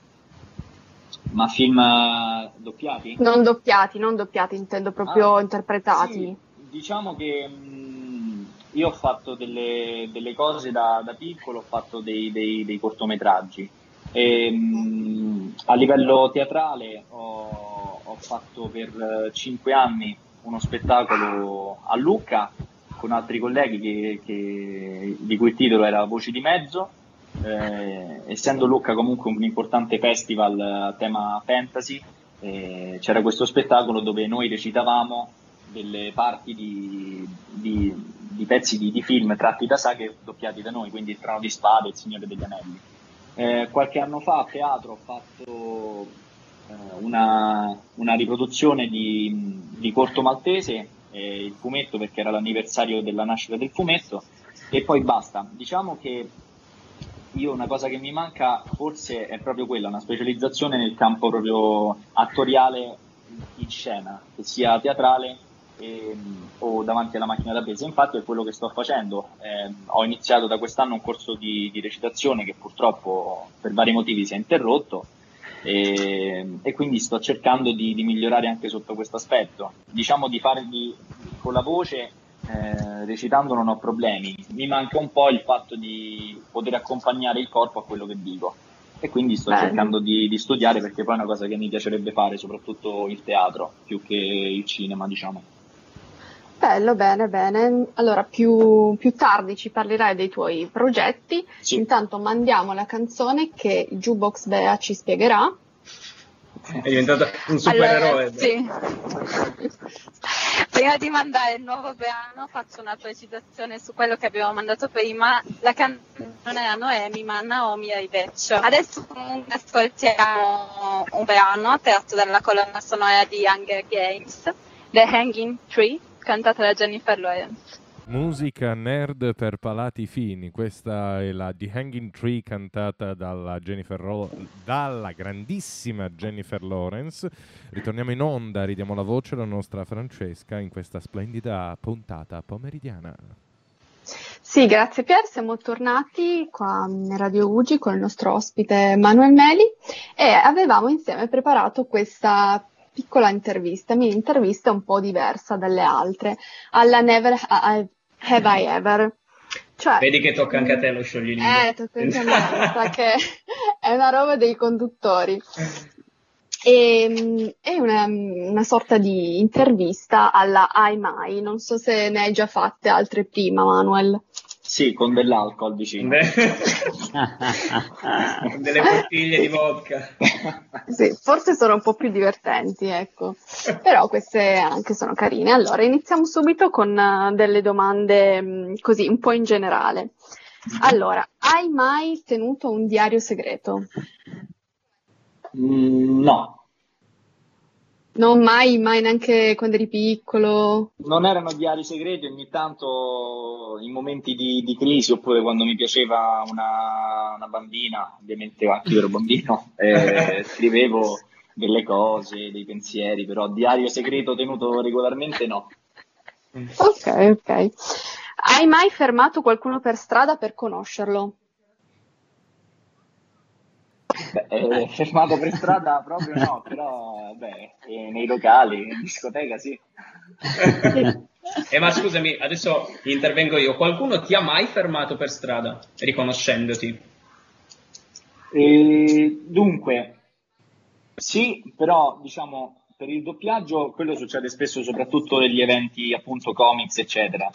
Ma film uh, doppiati? Non doppiati, non doppiati, intendo proprio ah, interpretati. Sì, diciamo che mm, io ho fatto delle, delle cose da, da, piccolo, ho fatto dei, dei, dei cortometraggi. E, mh, a livello teatrale ho, ho fatto per cinque anni uno spettacolo a Lucca con altri colleghi che, che, di cui il titolo era Voci di Mezzo. Eh, essendo Lucca comunque un importante festival a tema fantasy, eh, c'era questo spettacolo dove noi recitavamo delle parti di, di, di pezzi di, di, film tratti da saghe doppiati da noi, quindi Il Trono di Spade Il Signore degli Anelli. Eh, qualche anno fa a teatro ho fatto eh, una, una, riproduzione di, di Corto Maltese, eh, il fumetto perché era l'anniversario della nascita del fumetto e poi basta. Diciamo che io una cosa che mi manca forse è proprio quella, una specializzazione nel campo proprio attoriale in scena, che sia teatrale ehm, o davanti alla macchina da presa. Infatti è quello che sto facendo. Eh, ho iniziato da quest'anno un corso di, di, recitazione che purtroppo per vari motivi si è interrotto e, e quindi sto cercando di, di, migliorare anche sotto questo aspetto. Diciamo di fare di, con la voce. Eh, recitando non ho problemi, mi manca un po' il fatto di poter accompagnare il corpo a quello che dico e quindi sto Bene. cercando di, di, studiare perché poi è una cosa che mi piacerebbe fare, soprattutto il teatro più che il cinema, diciamo. Bello, bene, bene. Allora, più, più, tardi ci parlerai dei tuoi progetti. Sì. Intanto mandiamo la canzone che Jukebox Bea ci spiegherà. È diventato un supereroe. Allora, sì. Prima di mandare il nuovo brano faccio una precisazione su quello che abbiamo mandato prima. La canzone non era Noemi ma Naomi Rivecchio. Adesso comunque ascoltiamo un brano tratto dalla colonna sonora di Hunger Games, The Hanging Tree, cantata da Jennifer Lawrence. Musica nerd per palati fini, questa è la The Hanging Tree cantata dalla, Jennifer Ro- dalla grandissima Jennifer Lawrence. Ritorniamo in onda, ridiamo la voce alla nostra Francesca in questa splendida puntata pomeridiana. Sì, grazie Pier, siamo tornati qua in Radio Ugi con il nostro ospite Manuel Meli e avevamo insieme preparato questa piccola intervista, mia intervista un po' diversa dalle altre, alla Never Ha- Have I Ever. Cioè, Vedi che tocca anche a te lo scioglilingua. eh, tocca anche a me, sa che è una roba dei conduttori. E, è una, una sorta di intervista alla Ai Mai, non so se ne hai già fatte altre prima, Manuel. Sì, con dell'alcol vicino. Delle bottiglie di vodka. Sì, forse sono un po' più divertenti, ecco. Però queste anche sono carine. Allora, iniziamo subito con eh, delle domande mh, così, un po' in generale. Allora, hai mai tenuto un diario segreto? Mm, no, Non mai, mai neanche quando eri piccolo? Non erano diari segreti, ogni tanto in momenti di, di crisi oppure quando mi piaceva una, una bambina, ovviamente anche io ero bambino, eh, scrivevo delle cose, dei pensieri, però diario segreto tenuto regolarmente no. Ok, ok. Hai mai fermato qualcuno per strada per conoscerlo? Beh, eh, fermato per strada proprio no, però beh, eh, nei locali, in discoteca sì. Eh, ma scusami, adesso intervengo io. Qualcuno ti ha mai fermato per strada, riconoscendoti? E, dunque, sì, però diciamo per il doppiaggio quello succede spesso soprattutto negli eventi appunto comics eccetera.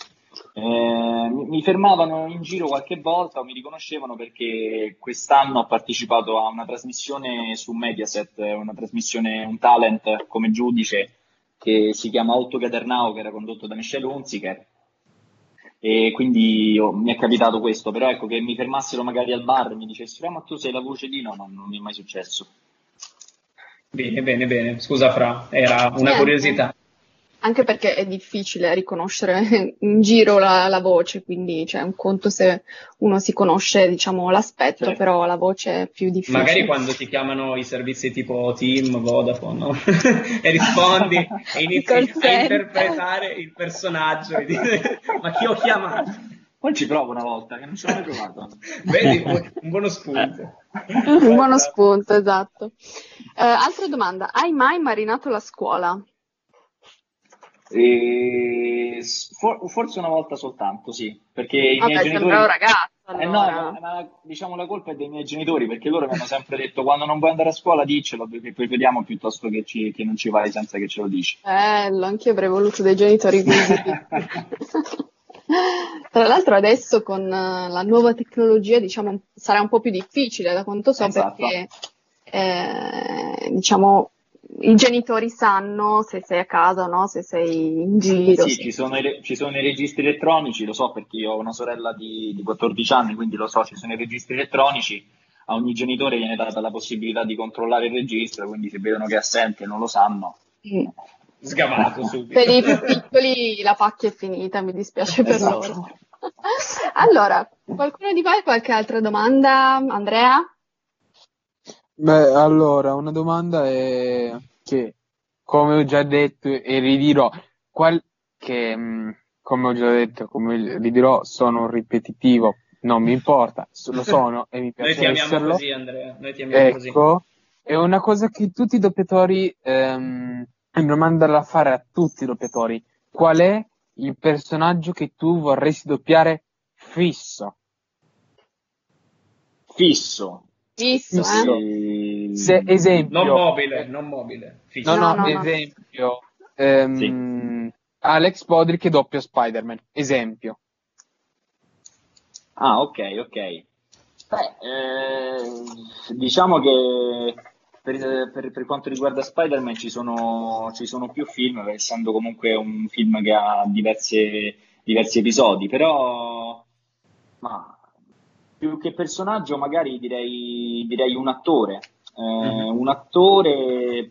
Eh, mi fermavano in giro qualche volta o mi riconoscevano perché quest'anno ho partecipato a una trasmissione su Mediaset, una trasmissione, un talent come giudice che si chiama Otto Caternao che era condotto da Michelle Hunziker e quindi oh, mi è capitato questo, però ecco che mi fermassero magari al bar e mi dicessero "Ah, ma tu sei la voce di no, no, non mi è mai successo. Bene, bene, bene. Scusa Fra, era una curiosità. Anche perché è difficile riconoscere in giro la, la voce, quindi c'è un conto se uno si conosce, diciamo, l'aspetto, Certo. però la voce è più difficile. Magari quando ti chiamano i servizi tipo Team, Vodafone, no? e rispondi e inizi a interpretare il personaggio e dici, ma chi ho chiamato? Poi ci provo una volta, che non ci ho mai provato. Vedi, un un buono spunto. Un buono spunto, esatto. Eh, altra domanda, hai mai marinato la scuola? E for- forse una volta soltanto, sì, perché i Vabbè, miei genitori... ragazzo, Eh no, allora. ma, ma diciamo la colpa è dei miei genitori, perché loro mi hanno sempre detto quando non vuoi andare a scuola diccelo, perché preferiamo piuttosto che, ci- che non ci vai senza che ce lo dici. Bello, anche io avrei voluto dei genitori così. Tra l'altro adesso con eh, la nuova tecnologia, diciamo, sarà un po' più difficile da quanto so Esatto. perché, eh, diciamo, i genitori sanno se sei a casa o no, se sei in giro. Sì, se- ci sono, i, ci sono i registri elettronici, lo so perché io ho una sorella di, di 14 anni, quindi lo so, ci sono i registri elettronici, a ogni genitore viene data la possibilità di controllare il registro, quindi se vedono che è assente e non lo sanno. Mm. Sgamato subito. Per i più piccoli la pacchia è finita, mi dispiace per Esatto. loro. Allora, qualcuno di voi ha qualche altra domanda? Andrea? Beh, allora, una domanda è che, come ho già detto e ridirò, qual- che, mh, come ho già detto, come ridirò, sono ripetitivo, non mi importa, lo sono e mi Noi piace ti amiamo esserlo. così, Andrea. Noi ti amiamo così. Ecco, è una cosa che tutti i doppiatori, ehm, è una domanda da fare a tutti i doppiatori. Qual è il personaggio che tu vorresti doppiare fisso? Fisso. Visto, eh? Sì. Se, esempio, Non mobile, non mobile. Fisso. No, no, No, esempio. ehm, Alex Podri che doppia Spider-Man. Esempio. Ah, ok, ok. Beh, eh, diciamo che per, per- per quanto riguarda Spider-Man ci sono, ci sono più film, essendo comunque un film che ha diverse- diversi episodi, però ma, più che personaggio magari direi, direi un attore. Eh, un attore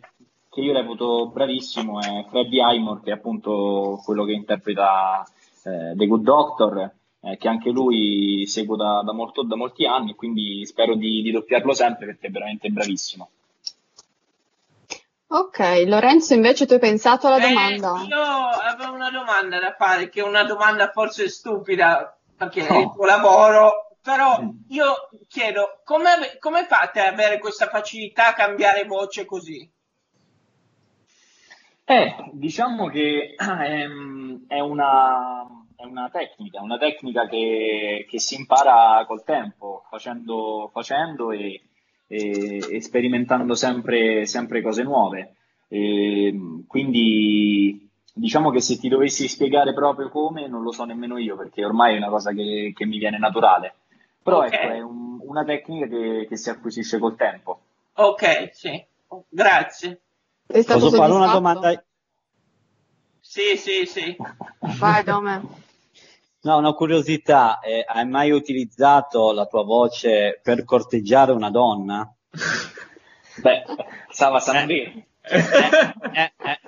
che io reputo bravissimo è Freddie Highmore, che è appunto quello che interpreta eh, The Good Doctor, eh, che anche lui seguo da, da molto- da molti anni, quindi spero di, di doppiarlo sempre perché è veramente bravissimo. Ok, Lorenzo, invece tu hai pensato alla Eh, domanda? io avevo una domanda da fare, che è una domanda forse stupida, perché è il tuo lavoro, però io chiedo, come, come fate ad avere questa facilità a cambiare voce così? Eh, diciamo che ehm, è una, è una tecnica, una tecnica che, che si impara col tempo, facendo, facendo e, e- e sperimentando sempre, sempre cose nuove. Ehm, quindi diciamo che se ti dovessi spiegare proprio come, non lo so nemmeno io, perché ormai è una cosa che, che mi viene naturale. Però Ok. ecco, è un- una tecnica che, che si acquisisce col tempo. Ok, sì, grazie. Sei stato Posso fare una domanda? Sì, sì, sì. Vai, Dome. No, una curiosità, eh, hai mai utilizzato la tua voce per corteggiare una donna? Beh, Sava Sandri. Eh, eh.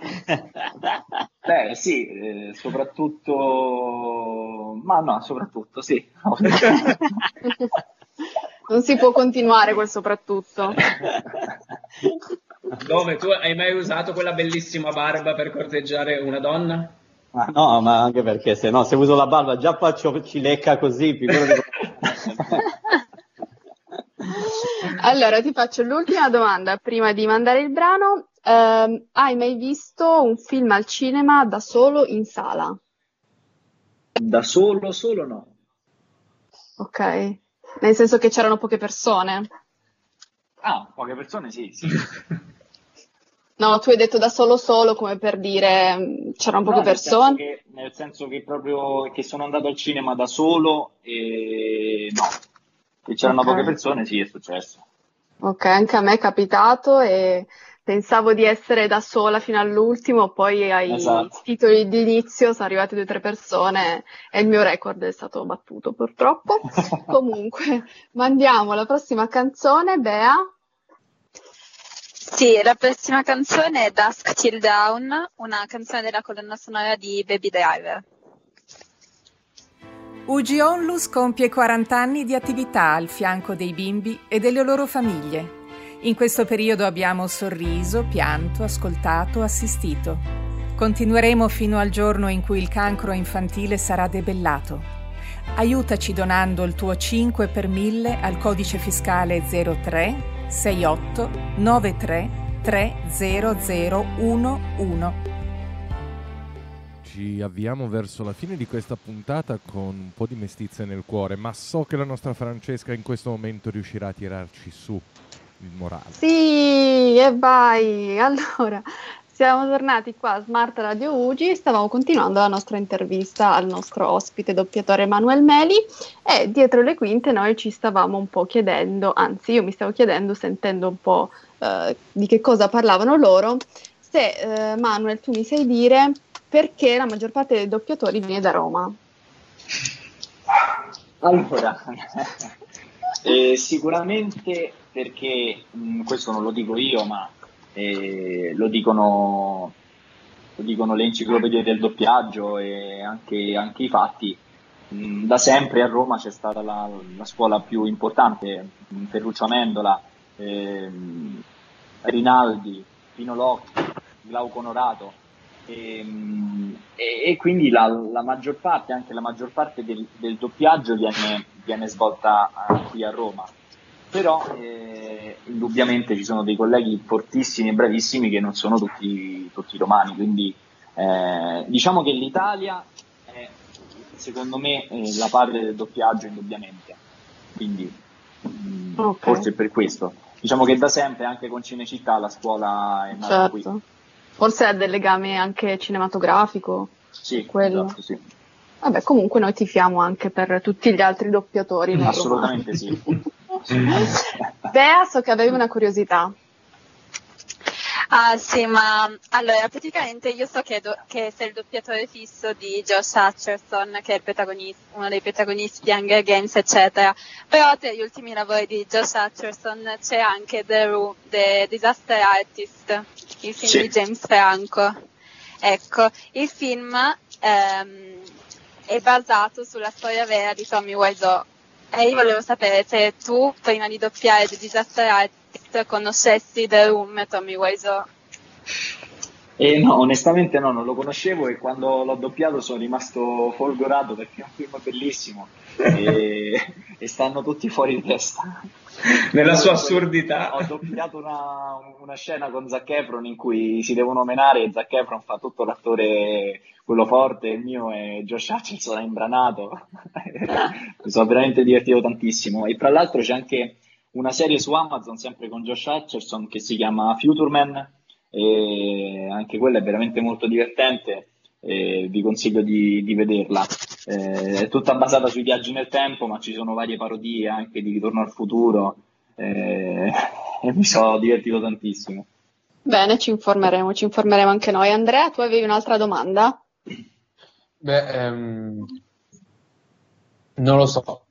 Beh, sì, eh, soprattutto, ma no, soprattutto sì. Non si può continuare quel soprattutto. Dove tu hai mai usato quella bellissima barba per corteggiare una donna? Ma no, ma anche perché se no, se uso la barba già faccio cilecca così, figurati. Allora, ti faccio l'ultima domanda prima di mandare il brano. Ehm, hai mai visto un film al cinema da solo in sala? Da solo, solo no. Ok. Nel senso che c'erano poche persone. Ah, poche persone sì, sì. No, tu hai detto da solo solo come per dire mm, c'erano poche No, nel senso persone. che- nel senso che proprio che sono andato al cinema da solo e no, che c'erano Ok. poche persone, sì, è successo. Ok, anche a me è capitato e pensavo di essere da sola fino all'ultimo, poi ai Esatto. titoli di inizio sono arrivate due o tre persone e il mio record è stato battuto purtroppo. Comunque, mandiamo la prossima canzone, Bea. Sì, la prossima canzone è Dusk Till Dawn, una canzone della colonna sonora di Baby Driver. UG Onlus compie 40 anni di attività al fianco dei bimbi e delle loro famiglie. In questo periodo abbiamo sorriso, pianto, ascoltato, assistito. Continueremo fino al giorno in cui il cancro infantile sarà debellato. Aiutaci donando il tuo 5 per 1000 al codice fiscale 03 68 93 30011. Ci avviamo verso la fine di questa puntata con un po' di mestizia nel cuore, ma so che la nostra Francesca in questo momento riuscirà a tirarci su il morale. Sì, e vai. Allora, siamo tornati qua a Smart Radio Ugi e stavamo continuando la nostra intervista al nostro ospite doppiatore Emanuele Meli e dietro le quinte noi ci stavamo un po' chiedendo, anzi io mi stavo chiedendo, sentendo un po' eh, di che cosa parlavano loro, se eh, Manuel tu mi sai dire perché la maggior parte dei doppiatori viene da Roma. Allora, eh, sicuramente perché mh, questo non lo dico io, ma eh, lo dicono, lo dicono le enciclopedie del doppiaggio e anche, anche i fatti. Mh, da sempre a Roma c'è stata la, la scuola più importante, mh, Ferruccio Amendola, ehm, Rinaldi, Pino Locchi, Glauco Onorato. E, mh, e- e quindi la, la maggior parte, anche la maggior parte del, del doppiaggio viene, viene svolta eh, qui a Roma. Però eh, indubbiamente ci sono dei colleghi fortissimi e bravissimi che non sono tutti, tutti romani, quindi eh, diciamo che l'Italia è secondo me eh, la padre del doppiaggio indubbiamente, quindi mh, Ok. forse è per questo. Diciamo che da sempre anche con Cinecittà la scuola è nata qui. Forse ha del legame anche cinematografico. Sì, quello. esatto, sì. Vabbè, comunque noi tifiamo anche per tutti gli altri doppiatori Assolutamente sì. Bea, so che avevi una curiosità. Ah sì, ma allora praticamente io so che, do- che sei il doppiatore fisso di Josh Hutcherson, che è il protagonista, uno dei protagonisti di Hunger Games, eccetera. Però tra gli ultimi lavori di Josh Hutcherson c'è anche The, Ru- The Disaster Artist, il film Sì. di James Franco. Ecco, il film ehm, è basato sulla storia vera di Tommy Wiseau. E io volevo sapere se tu, prima di doppiare The Disaster Artist, conoscessi The Room e Tommy Wiseau. E no, onestamente no, non lo conoscevo e quando l'ho doppiato sono rimasto folgorato perché è un film bellissimo e, e stanno tutti fuori di testa. Nella sua assurdità. Ho doppiato una, una scena con Zac Efron in cui si devono menare e Zac Efron fa tutto l'attore, quello forte, il mio è Josh Hutcherson, è imbranato. Mi sono veramente divertito tantissimo. E tra l'altro c'è anche una serie su Amazon, sempre con Josh Hutcherson, che si chiama Future Man e anche quella è veramente molto divertente. e vi consiglio di, di vederla. Eh, è tutta basata sui viaggi nel tempo, ma ci sono varie parodie anche di Ritorno al futuro. eh, e mi sono divertito tantissimo. Bene, ci informeremo, ci informeremo anche noi. Andrea, tu avevi un'altra domanda? Beh, ehm, non lo so.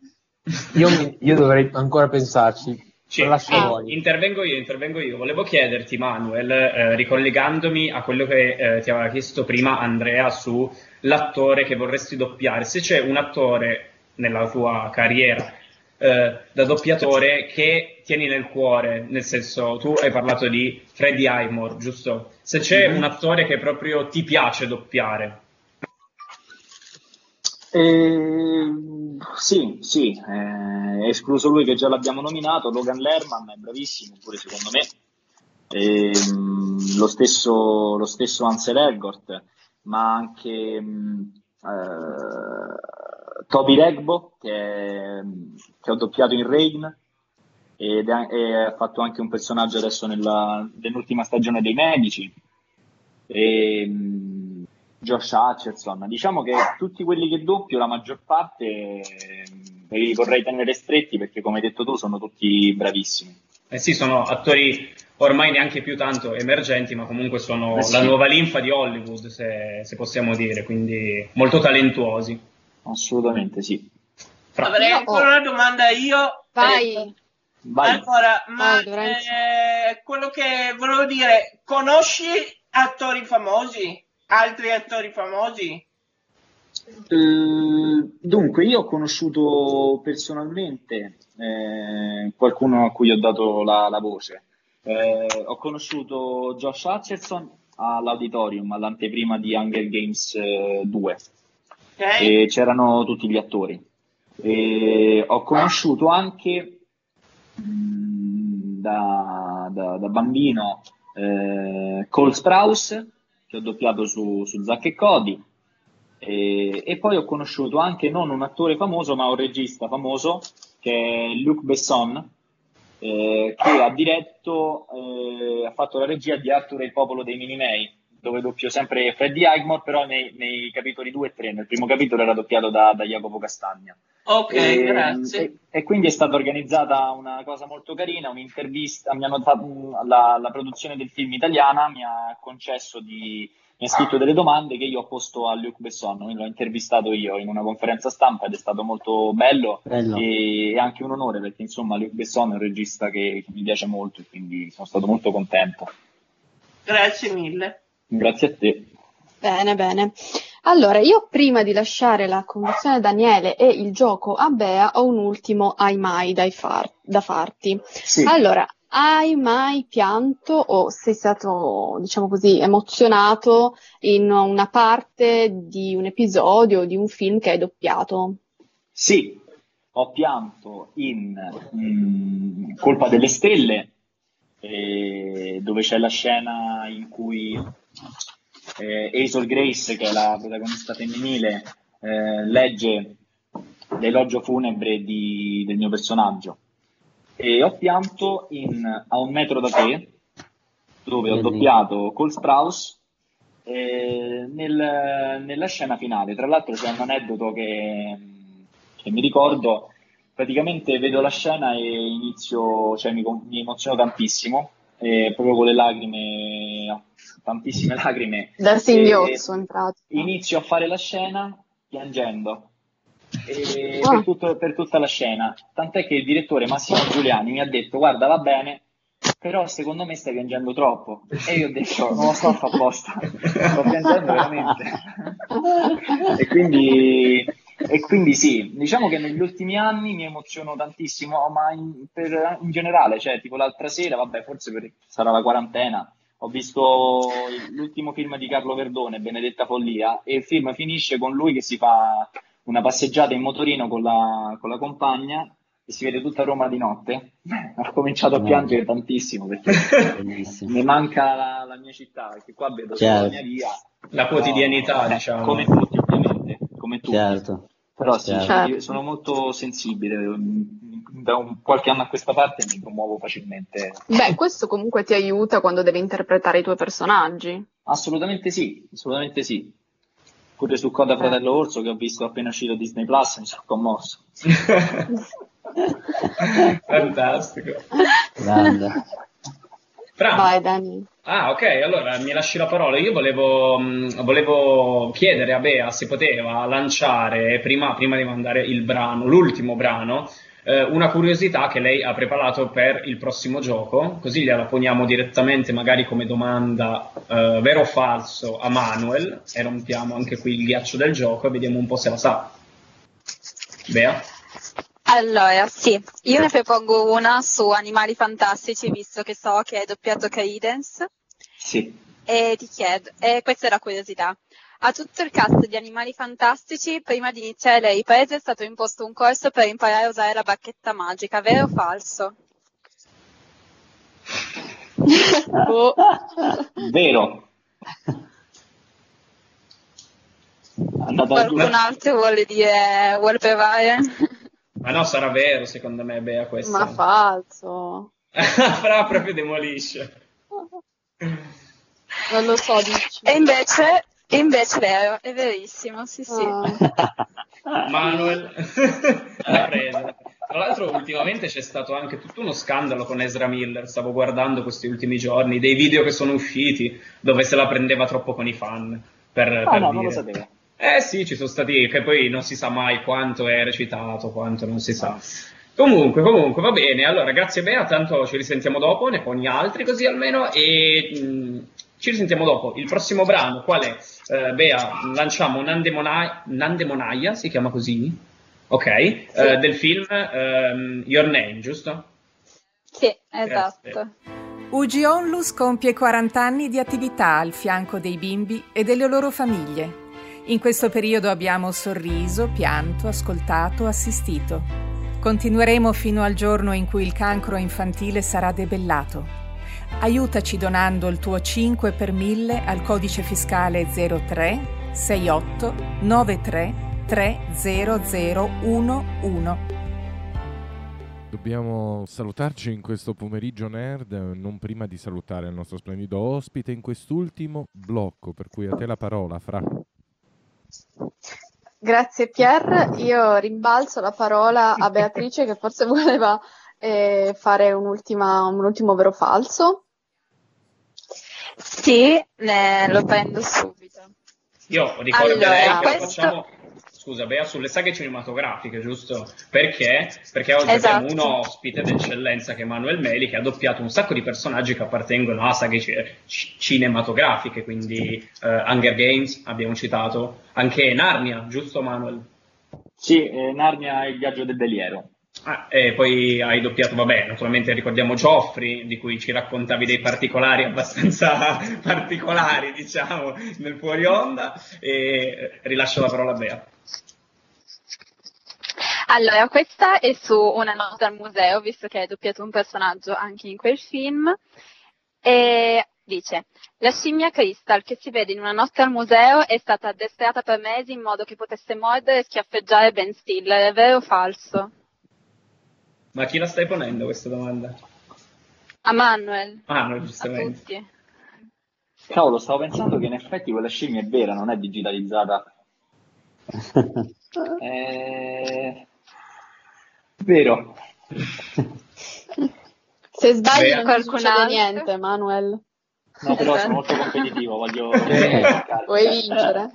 Io, mi- io dovrei ancora pensarci. Sì, Lo lascio a in- voi. intervengo io, intervengo io. Volevo chiederti, Manuel, eh, ricollegandomi a quello che eh, ti aveva chiesto prima Andrea sull'attore che vorresti doppiare, se c'è un attore nella tua carriera eh, da doppiatore che tieni nel cuore, nel senso, tu hai parlato di Freddie Highmore, giusto? Se c'è Mhm. un attore che proprio ti piace doppiare, Ehm, sì, sì, eh, escluso lui che già l'abbiamo nominato, Logan Lerman è bravissimo pure secondo me, Ehm, lo, stesso, lo stesso Ansel Elgort, ma anche mh, eh, Toby Regbo che, che ho doppiato in Rain ed è- fatto anche un personaggio adesso nella- nell'ultima stagione dei Medici. E, mh, Josh Hutcherson, diciamo che tutti quelli che doppio, la maggior parte eh, me li vorrei tenere stretti perché come hai detto tu sono tutti bravissimi. eh sì, sono attori ormai neanche più tanto emergenti, ma comunque sono Eh sì. la nuova linfa di Hollywood, se, se possiamo dire, quindi molto talentuosi. Assolutamente sì. Fra- Avrei ancora una domanda io. Vai. Eh, Vai. Allora, ma Vai, eh, quello che volevo dire, conosci attori famosi? Altri attori famosi? Eh, dunque, io ho conosciuto personalmente eh, qualcuno a cui ho dato la, la voce. Eh, ho conosciuto Josh Hutcherson all'auditorium, all'anteprima di Hunger Games eh, 2 Ok? e c'erano tutti gli attori. E ho conosciuto anche mh, da, da- da bambino eh, Cole Sprouse, che ho doppiato su, su Zack e Cody, e, e poi ho conosciuto anche non un attore famoso, ma un regista famoso, che è Luc Besson, eh, che ha diretto, eh, ha fatto la regia di Arthur e il popolo dei Minimei, dove doppio sempre Freddie Highmore, però nei, nei capitoli 2 e 3. Nel primo capitolo era doppiato da, da Jacopo Castagna. Ok, E- grazie. E, e quindi è stata organizzata una cosa molto carina, un'intervista, mi hanno fatto, la, la produzione del film italiana mi ha concesso di, mi ha scritto delle domande che io ho posto a Luc Besson, quindi l'ho intervistato io in una conferenza stampa ed è stato molto bello Bello. e anche un onore perché insomma Luc Besson è un regista che, che mi piace molto e quindi sono stato molto contento. Grazie mille. Grazie a te. Bene, bene. Allora, io prima di lasciare la conduzione a Daniele e il gioco a Bea ho un ultimo ai mai far- da farti. Sì. Allora, hai mai pianto o sei stato, diciamo così, emozionato in una parte di un episodio o di un film che hai doppiato? Sì, ho pianto in mm, Colpa delle Stelle, eh, dove c'è la scena in cui eh, Hazel Grace, che è la protagonista femminile, eh, legge l'elogio funebre di- del mio personaggio. E ho pianto in A un metro da te, dove ho doppiato Cole Sprouse eh, nel- nella scena finale. Tra l'altro c'è un aneddoto che, che mi ricordo, praticamente vedo la scena e inizio, cioè mi, mi emoziono tantissimo e proprio con le lacrime, tantissime lacrime. Da singhiozzo, in pratica. Inizio a fare la scena piangendo. Ah. per, tutto- per tutta la scena. Tant'è che il direttore Massimo Giuliani mi ha detto: Guarda, va bene, però secondo me stai piangendo troppo. E io ho detto: Non lo sto a apposta, sto piangendo veramente. e, quindi, e quindi sì, diciamo che negli ultimi anni mi emoziono tantissimo, ma in, per- in generale, cioè tipo l'altra sera, vabbè, forse per- sarà la quarantena. Ho visto l'ultimo film di Carlo Verdone, Benedetta Follia, e il film finisce con lui che si fa una passeggiata in motorino con la, con la compagna e si vede tutta Roma di notte. Ho cominciato a No. piangere tantissimo perché mi manca la, la mia città, perché qua vedo solo la Certo. mia via. La quotidianità, Vabbè, diciamo. Come tutti, ovviamente, come tutti. Certo. Però sì, Certo. sono molto sensibile, da un, qualche anno a questa parte mi commuovo facilmente. Beh, questo comunque ti aiuta quando devi interpretare i tuoi personaggi. Assolutamente sì, assolutamente sì. Pure su Coda Fratello Orso che ho visto appena uscito Disney Plus mi sono commosso. Fantastico. Grande. Fra. Vai, Dani. Ah, ok, allora mi lasci la parola. Io volevo, mh, volevo chiedere a Bea se poteva lanciare, prima, prima di mandare il brano, l'ultimo brano, eh, una curiosità che lei ha preparato per il prossimo gioco, così gliela poniamo direttamente magari come domanda eh, vero o falso a Manuel e rompiamo anche qui il ghiaccio del gioco e vediamo un po' se la sa. Bea? Allora, sì, io ne propongo una su Animali Fantastici, visto che so che hai doppiato Cadence, Sì. e ti chiedo, e questa è la curiosità. A tutto il cast di Animali Fantastici, prima di iniziare le riprese è stato imposto un corso per imparare a usare la bacchetta magica, vero o falso? Boh. Vero. Qualcun altro vuole dire, vuole provare? Ma no, sarà vero secondo me Bea questo. Ma falso. Fra proprio demolisce. Non lo so, dici. E invece, invece è vero, è verissimo, sì sì. Ah. Manuel l'ha presa. Tra l'altro ultimamente c'è stato anche tutto uno scandalo con Ezra Miller, stavo guardando questi ultimi giorni, dei video che sono usciti dove se la prendeva troppo con i fan. Per, Ah per no, dire. non lo sapevo. Eh sì, ci sono stati, che poi non si sa mai quanto è recitato, quanto non si sa. Comunque, comunque, va bene. Allora, grazie Bea, tanto ci risentiamo dopo, ne poni altri così almeno e mh, ci risentiamo dopo. Il prossimo brano, qual è? Eh, Bea, lanciamo Nandemonai- Nandemonaia, si chiama così? Ok, eh, del film ehm, Your Name, giusto? Sì, esatto. Ugi Onlus compie 40 anni di attività al fianco dei bimbi e delle loro famiglie. In questo periodo abbiamo sorriso, pianto, ascoltato, assistito. Continueremo fino al giorno in cui il cancro infantile sarà debellato. Aiutaci donando il tuo 5 per 1000 al codice fiscale 03 68 93 30011. Dobbiamo salutarci in questo pomeriggio nerd, non prima di salutare il nostro splendido ospite in quest'ultimo blocco, per cui a te la parola, Fra. Grazie Pier, io rimbalzo la parola a Beatrice che forse voleva eh, fare un'ultima, un ultimo vero falso. Sì, ne- lo prendo subito. Io ricorderei Allora, che lo questo- facciamo, scusa Bea, sulle saghe cinematografiche, giusto? Perché? Perché oggi Esatto. abbiamo un ospite d'eccellenza che è Emanuele Meli, che ha doppiato un sacco di personaggi che appartengono a saghe ci- cinematografiche, quindi eh, Hunger Games abbiamo citato, anche Narnia, giusto Manuel? Sì, eh, Narnia e il viaggio del veliero. Ah, e poi hai doppiato, vabbè, naturalmente ricordiamo Geoffrey, di cui ci raccontavi dei particolari abbastanza particolari, diciamo, nel fuori onda, e rilascio la parola a Bea. Allora, questa è su una nota al museo, visto che hai doppiato un personaggio anche in quel film. E dice: La scimmia Crystal che si vede in una notte al museo è stata addestrata per mesi in modo che potesse mordere e schiaffeggiare Ben Stiller. È vero o falso? Ma a chi la stai ponendo questa domanda? A Manuel. Ah, no, A giustamente. tutti. Cavolo, stavo pensando che in effetti quella scimmia è vera, non è digitalizzata. Eh... Vero. Se sbagli Beh. non Qualcun succede altro? niente, Manuel. No, però sono molto competitivo, voglio... Vuoi vincere?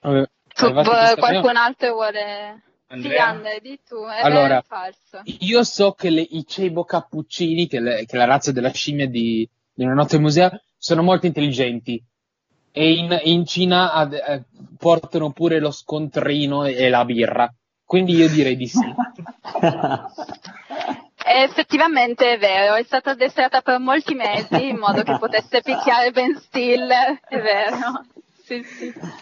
Vabbè, questa qualcun altro vuole... Sì, Andrea? Andrea, di tu, è Allora, vero o falso? Io so che le- i ceibo cappuccini, che, le- che è la razza della scimmia di, di una notte musea, sono molto intelligenti. E in, in Cina ad- eh, portano pure lo scontrino e, e la birra. Quindi io direi di sì. Effettivamente è vero, è stata addestrata per molti mesi in modo che potesse picchiare Ben Stiller, è vero.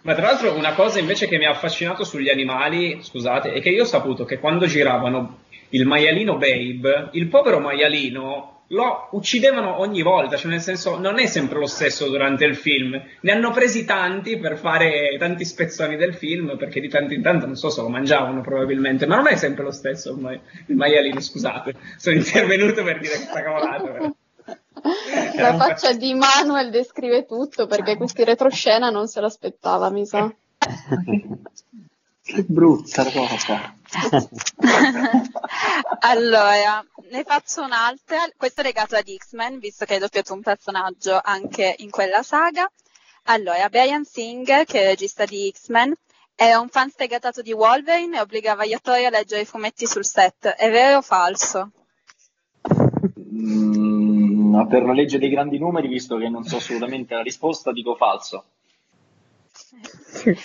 Ma tra l'altro una cosa invece che mi ha affascinato sugli animali, scusate, è che io ho saputo che quando giravano il maialino Babe, il povero maialino lo uccidevano ogni volta, cioè nel senso non è sempre lo stesso durante il film, ne hanno presi tanti per fare tanti spezzoni del film, perché di tanto in tanto non so se lo mangiavano probabilmente, ma non è sempre lo stesso il maialino, scusate, sono intervenuto per dire questa cavolata. però. La faccia di Manuel descrive tutto perché questi retroscena non se l'aspettava, mi sa. Che brutta cosa. Allora, ne faccio un'altra, questo è legato ad X-Men, visto che hai doppiato un personaggio anche in quella saga. Allora, Brian Singh, che è il regista di X-Men, era un fan sfegatato di Wolverine e obbligava gli attori a leggere i fumetti sul set. È vero o falso? Mm, per la legge dei grandi numeri, visto che non so assolutamente la risposta, dico falso.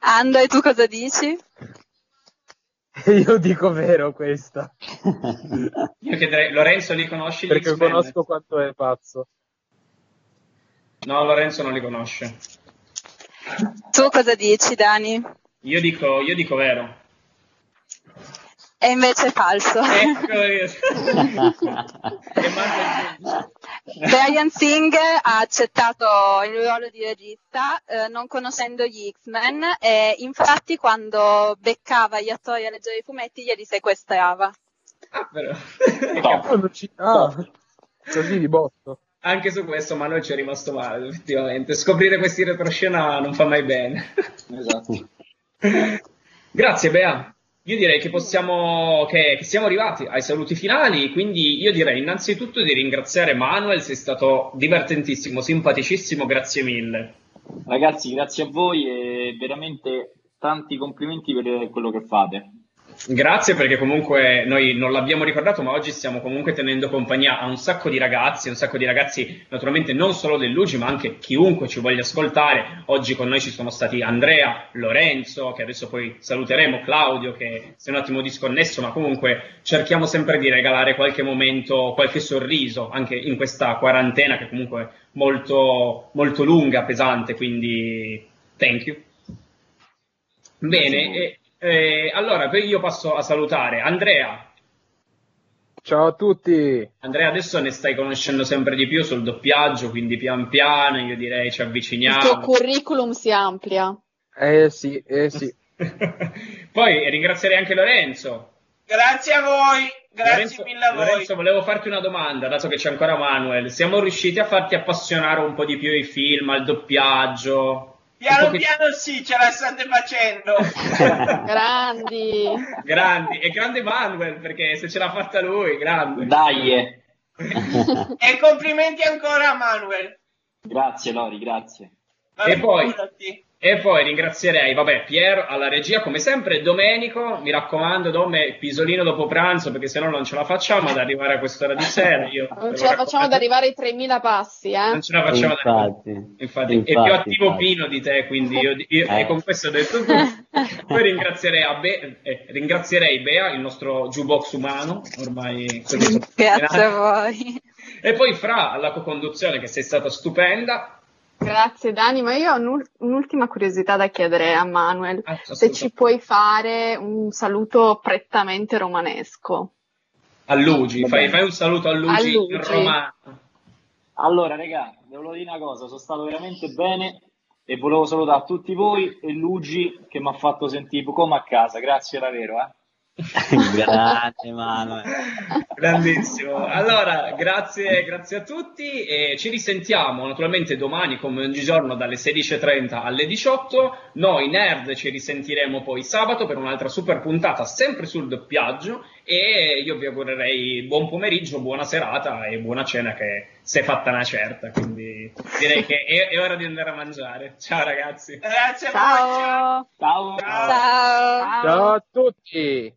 Ando, e tu cosa dici? io dico vero questa. Io chiederei, Lorenzo li conosci? Perché X-Men? conosco quanto è pazzo. No, Lorenzo non li conosce. Tu cosa dici, Dani? Io dico, io dico vero. E invece è falso. Ecco io. Brian Singh ha accettato il ruolo di regista eh, non conoscendo gli X-Men e infatti quando beccava gli attori a leggere i fumetti glieli sequestrava. Ah, però. Ah, così di botto. Anche su questo Manuel ci è rimasto male, effettivamente. Scoprire questi retroscena non fa mai bene. Esatto. Grazie, Bea. Io direi che possiamo, che, che siamo arrivati ai saluti finali, quindi io direi innanzitutto di ringraziare Manuel, sei stato divertentissimo, simpaticissimo, grazie mille. Ragazzi, grazie a voi e veramente tanti complimenti per quello che fate. Grazie perché comunque noi non l'abbiamo ricordato, ma oggi stiamo comunque tenendo compagnia a un sacco di ragazzi, un sacco di ragazzi naturalmente non solo dell'Ugi, ma anche chiunque ci voglia ascoltare. Oggi con noi ci sono stati Andrea, Lorenzo, che adesso poi saluteremo, Claudio, che si è un attimo disconnesso, ma comunque cerchiamo sempre di regalare qualche momento, qualche sorriso, anche in questa quarantena che comunque è molto, molto lunga, pesante, quindi thank you. Bene, eh, allora poi io passo a salutare Andrea. Ciao a tutti. Andrea, adesso ne stai conoscendo sempre di più sul doppiaggio, quindi pian piano io direi ci Il tuo avviciniamo. curriculum si amplia. Eh sì, eh sì. Poi ringrazierei anche Lorenzo. Grazie a voi, grazie Lorenzo, mille a voi. Lorenzo, volevo farti una domanda, dato che c'è ancora Manuel. Siamo riusciti a farti appassionare un po' di più ai film, al doppiaggio? Piano Un po' che- piano sì, ce la state facendo. Grandi. Grandi, e grande Manuel, perché se ce l'ha fatta lui, grande. Dai, eh. e complimenti ancora a Manuel. grazie Lori, grazie. E poi, Figurati. E poi ringrazierei, vabbè, Pier alla regia come sempre, Domenico, mi raccomando, Domme, pisolino dopo pranzo perché sennò non ce la facciamo ad arrivare a quest'ora di sera. Io Non ce la facciamo ad arrivare ai 3.000 passi, eh? Non ce la facciamo ad arrivare. Infatti, Infatti, è infatti, più attivo infatti. Pino di te, quindi io, io- Eh. e con questo ho detto tutto. Poi ringrazierei, a Be- eh, ringrazierei Bea, il nostro jukebox umano, ormai Grazie a voi. E poi Fra alla co-conduzione che sei stata stupenda. Grazie Dani, ma io ho un'ul- un'ultima curiosità da chiedere a Manuel. Ah, Se ci puoi fare un saluto prettamente romanesco. A Luigi, fai, fai un saluto a Luigi, A Luigi. in romano. Allora, raga, devo dire una cosa, sono stato veramente bene e volevo salutare tutti voi e Luigi che mi ha fatto sentire come a casa, grazie davvero, eh. Grande Manuel. Grandissimo. Allora, grazie, grazie a tutti e ci risentiamo naturalmente domani come ogni giorno dalle 16.30 alle 18. Noi nerd ci risentiremo poi sabato per un'altra super puntata sempre sul doppiaggio e io vi augurerei buon pomeriggio, buona serata e buona cena che si è fatta una certa, quindi direi che è, è ora di andare a mangiare. Ciao ragazzi. Voi. Ciao. Ciao. Ciao. Ciao a tutti!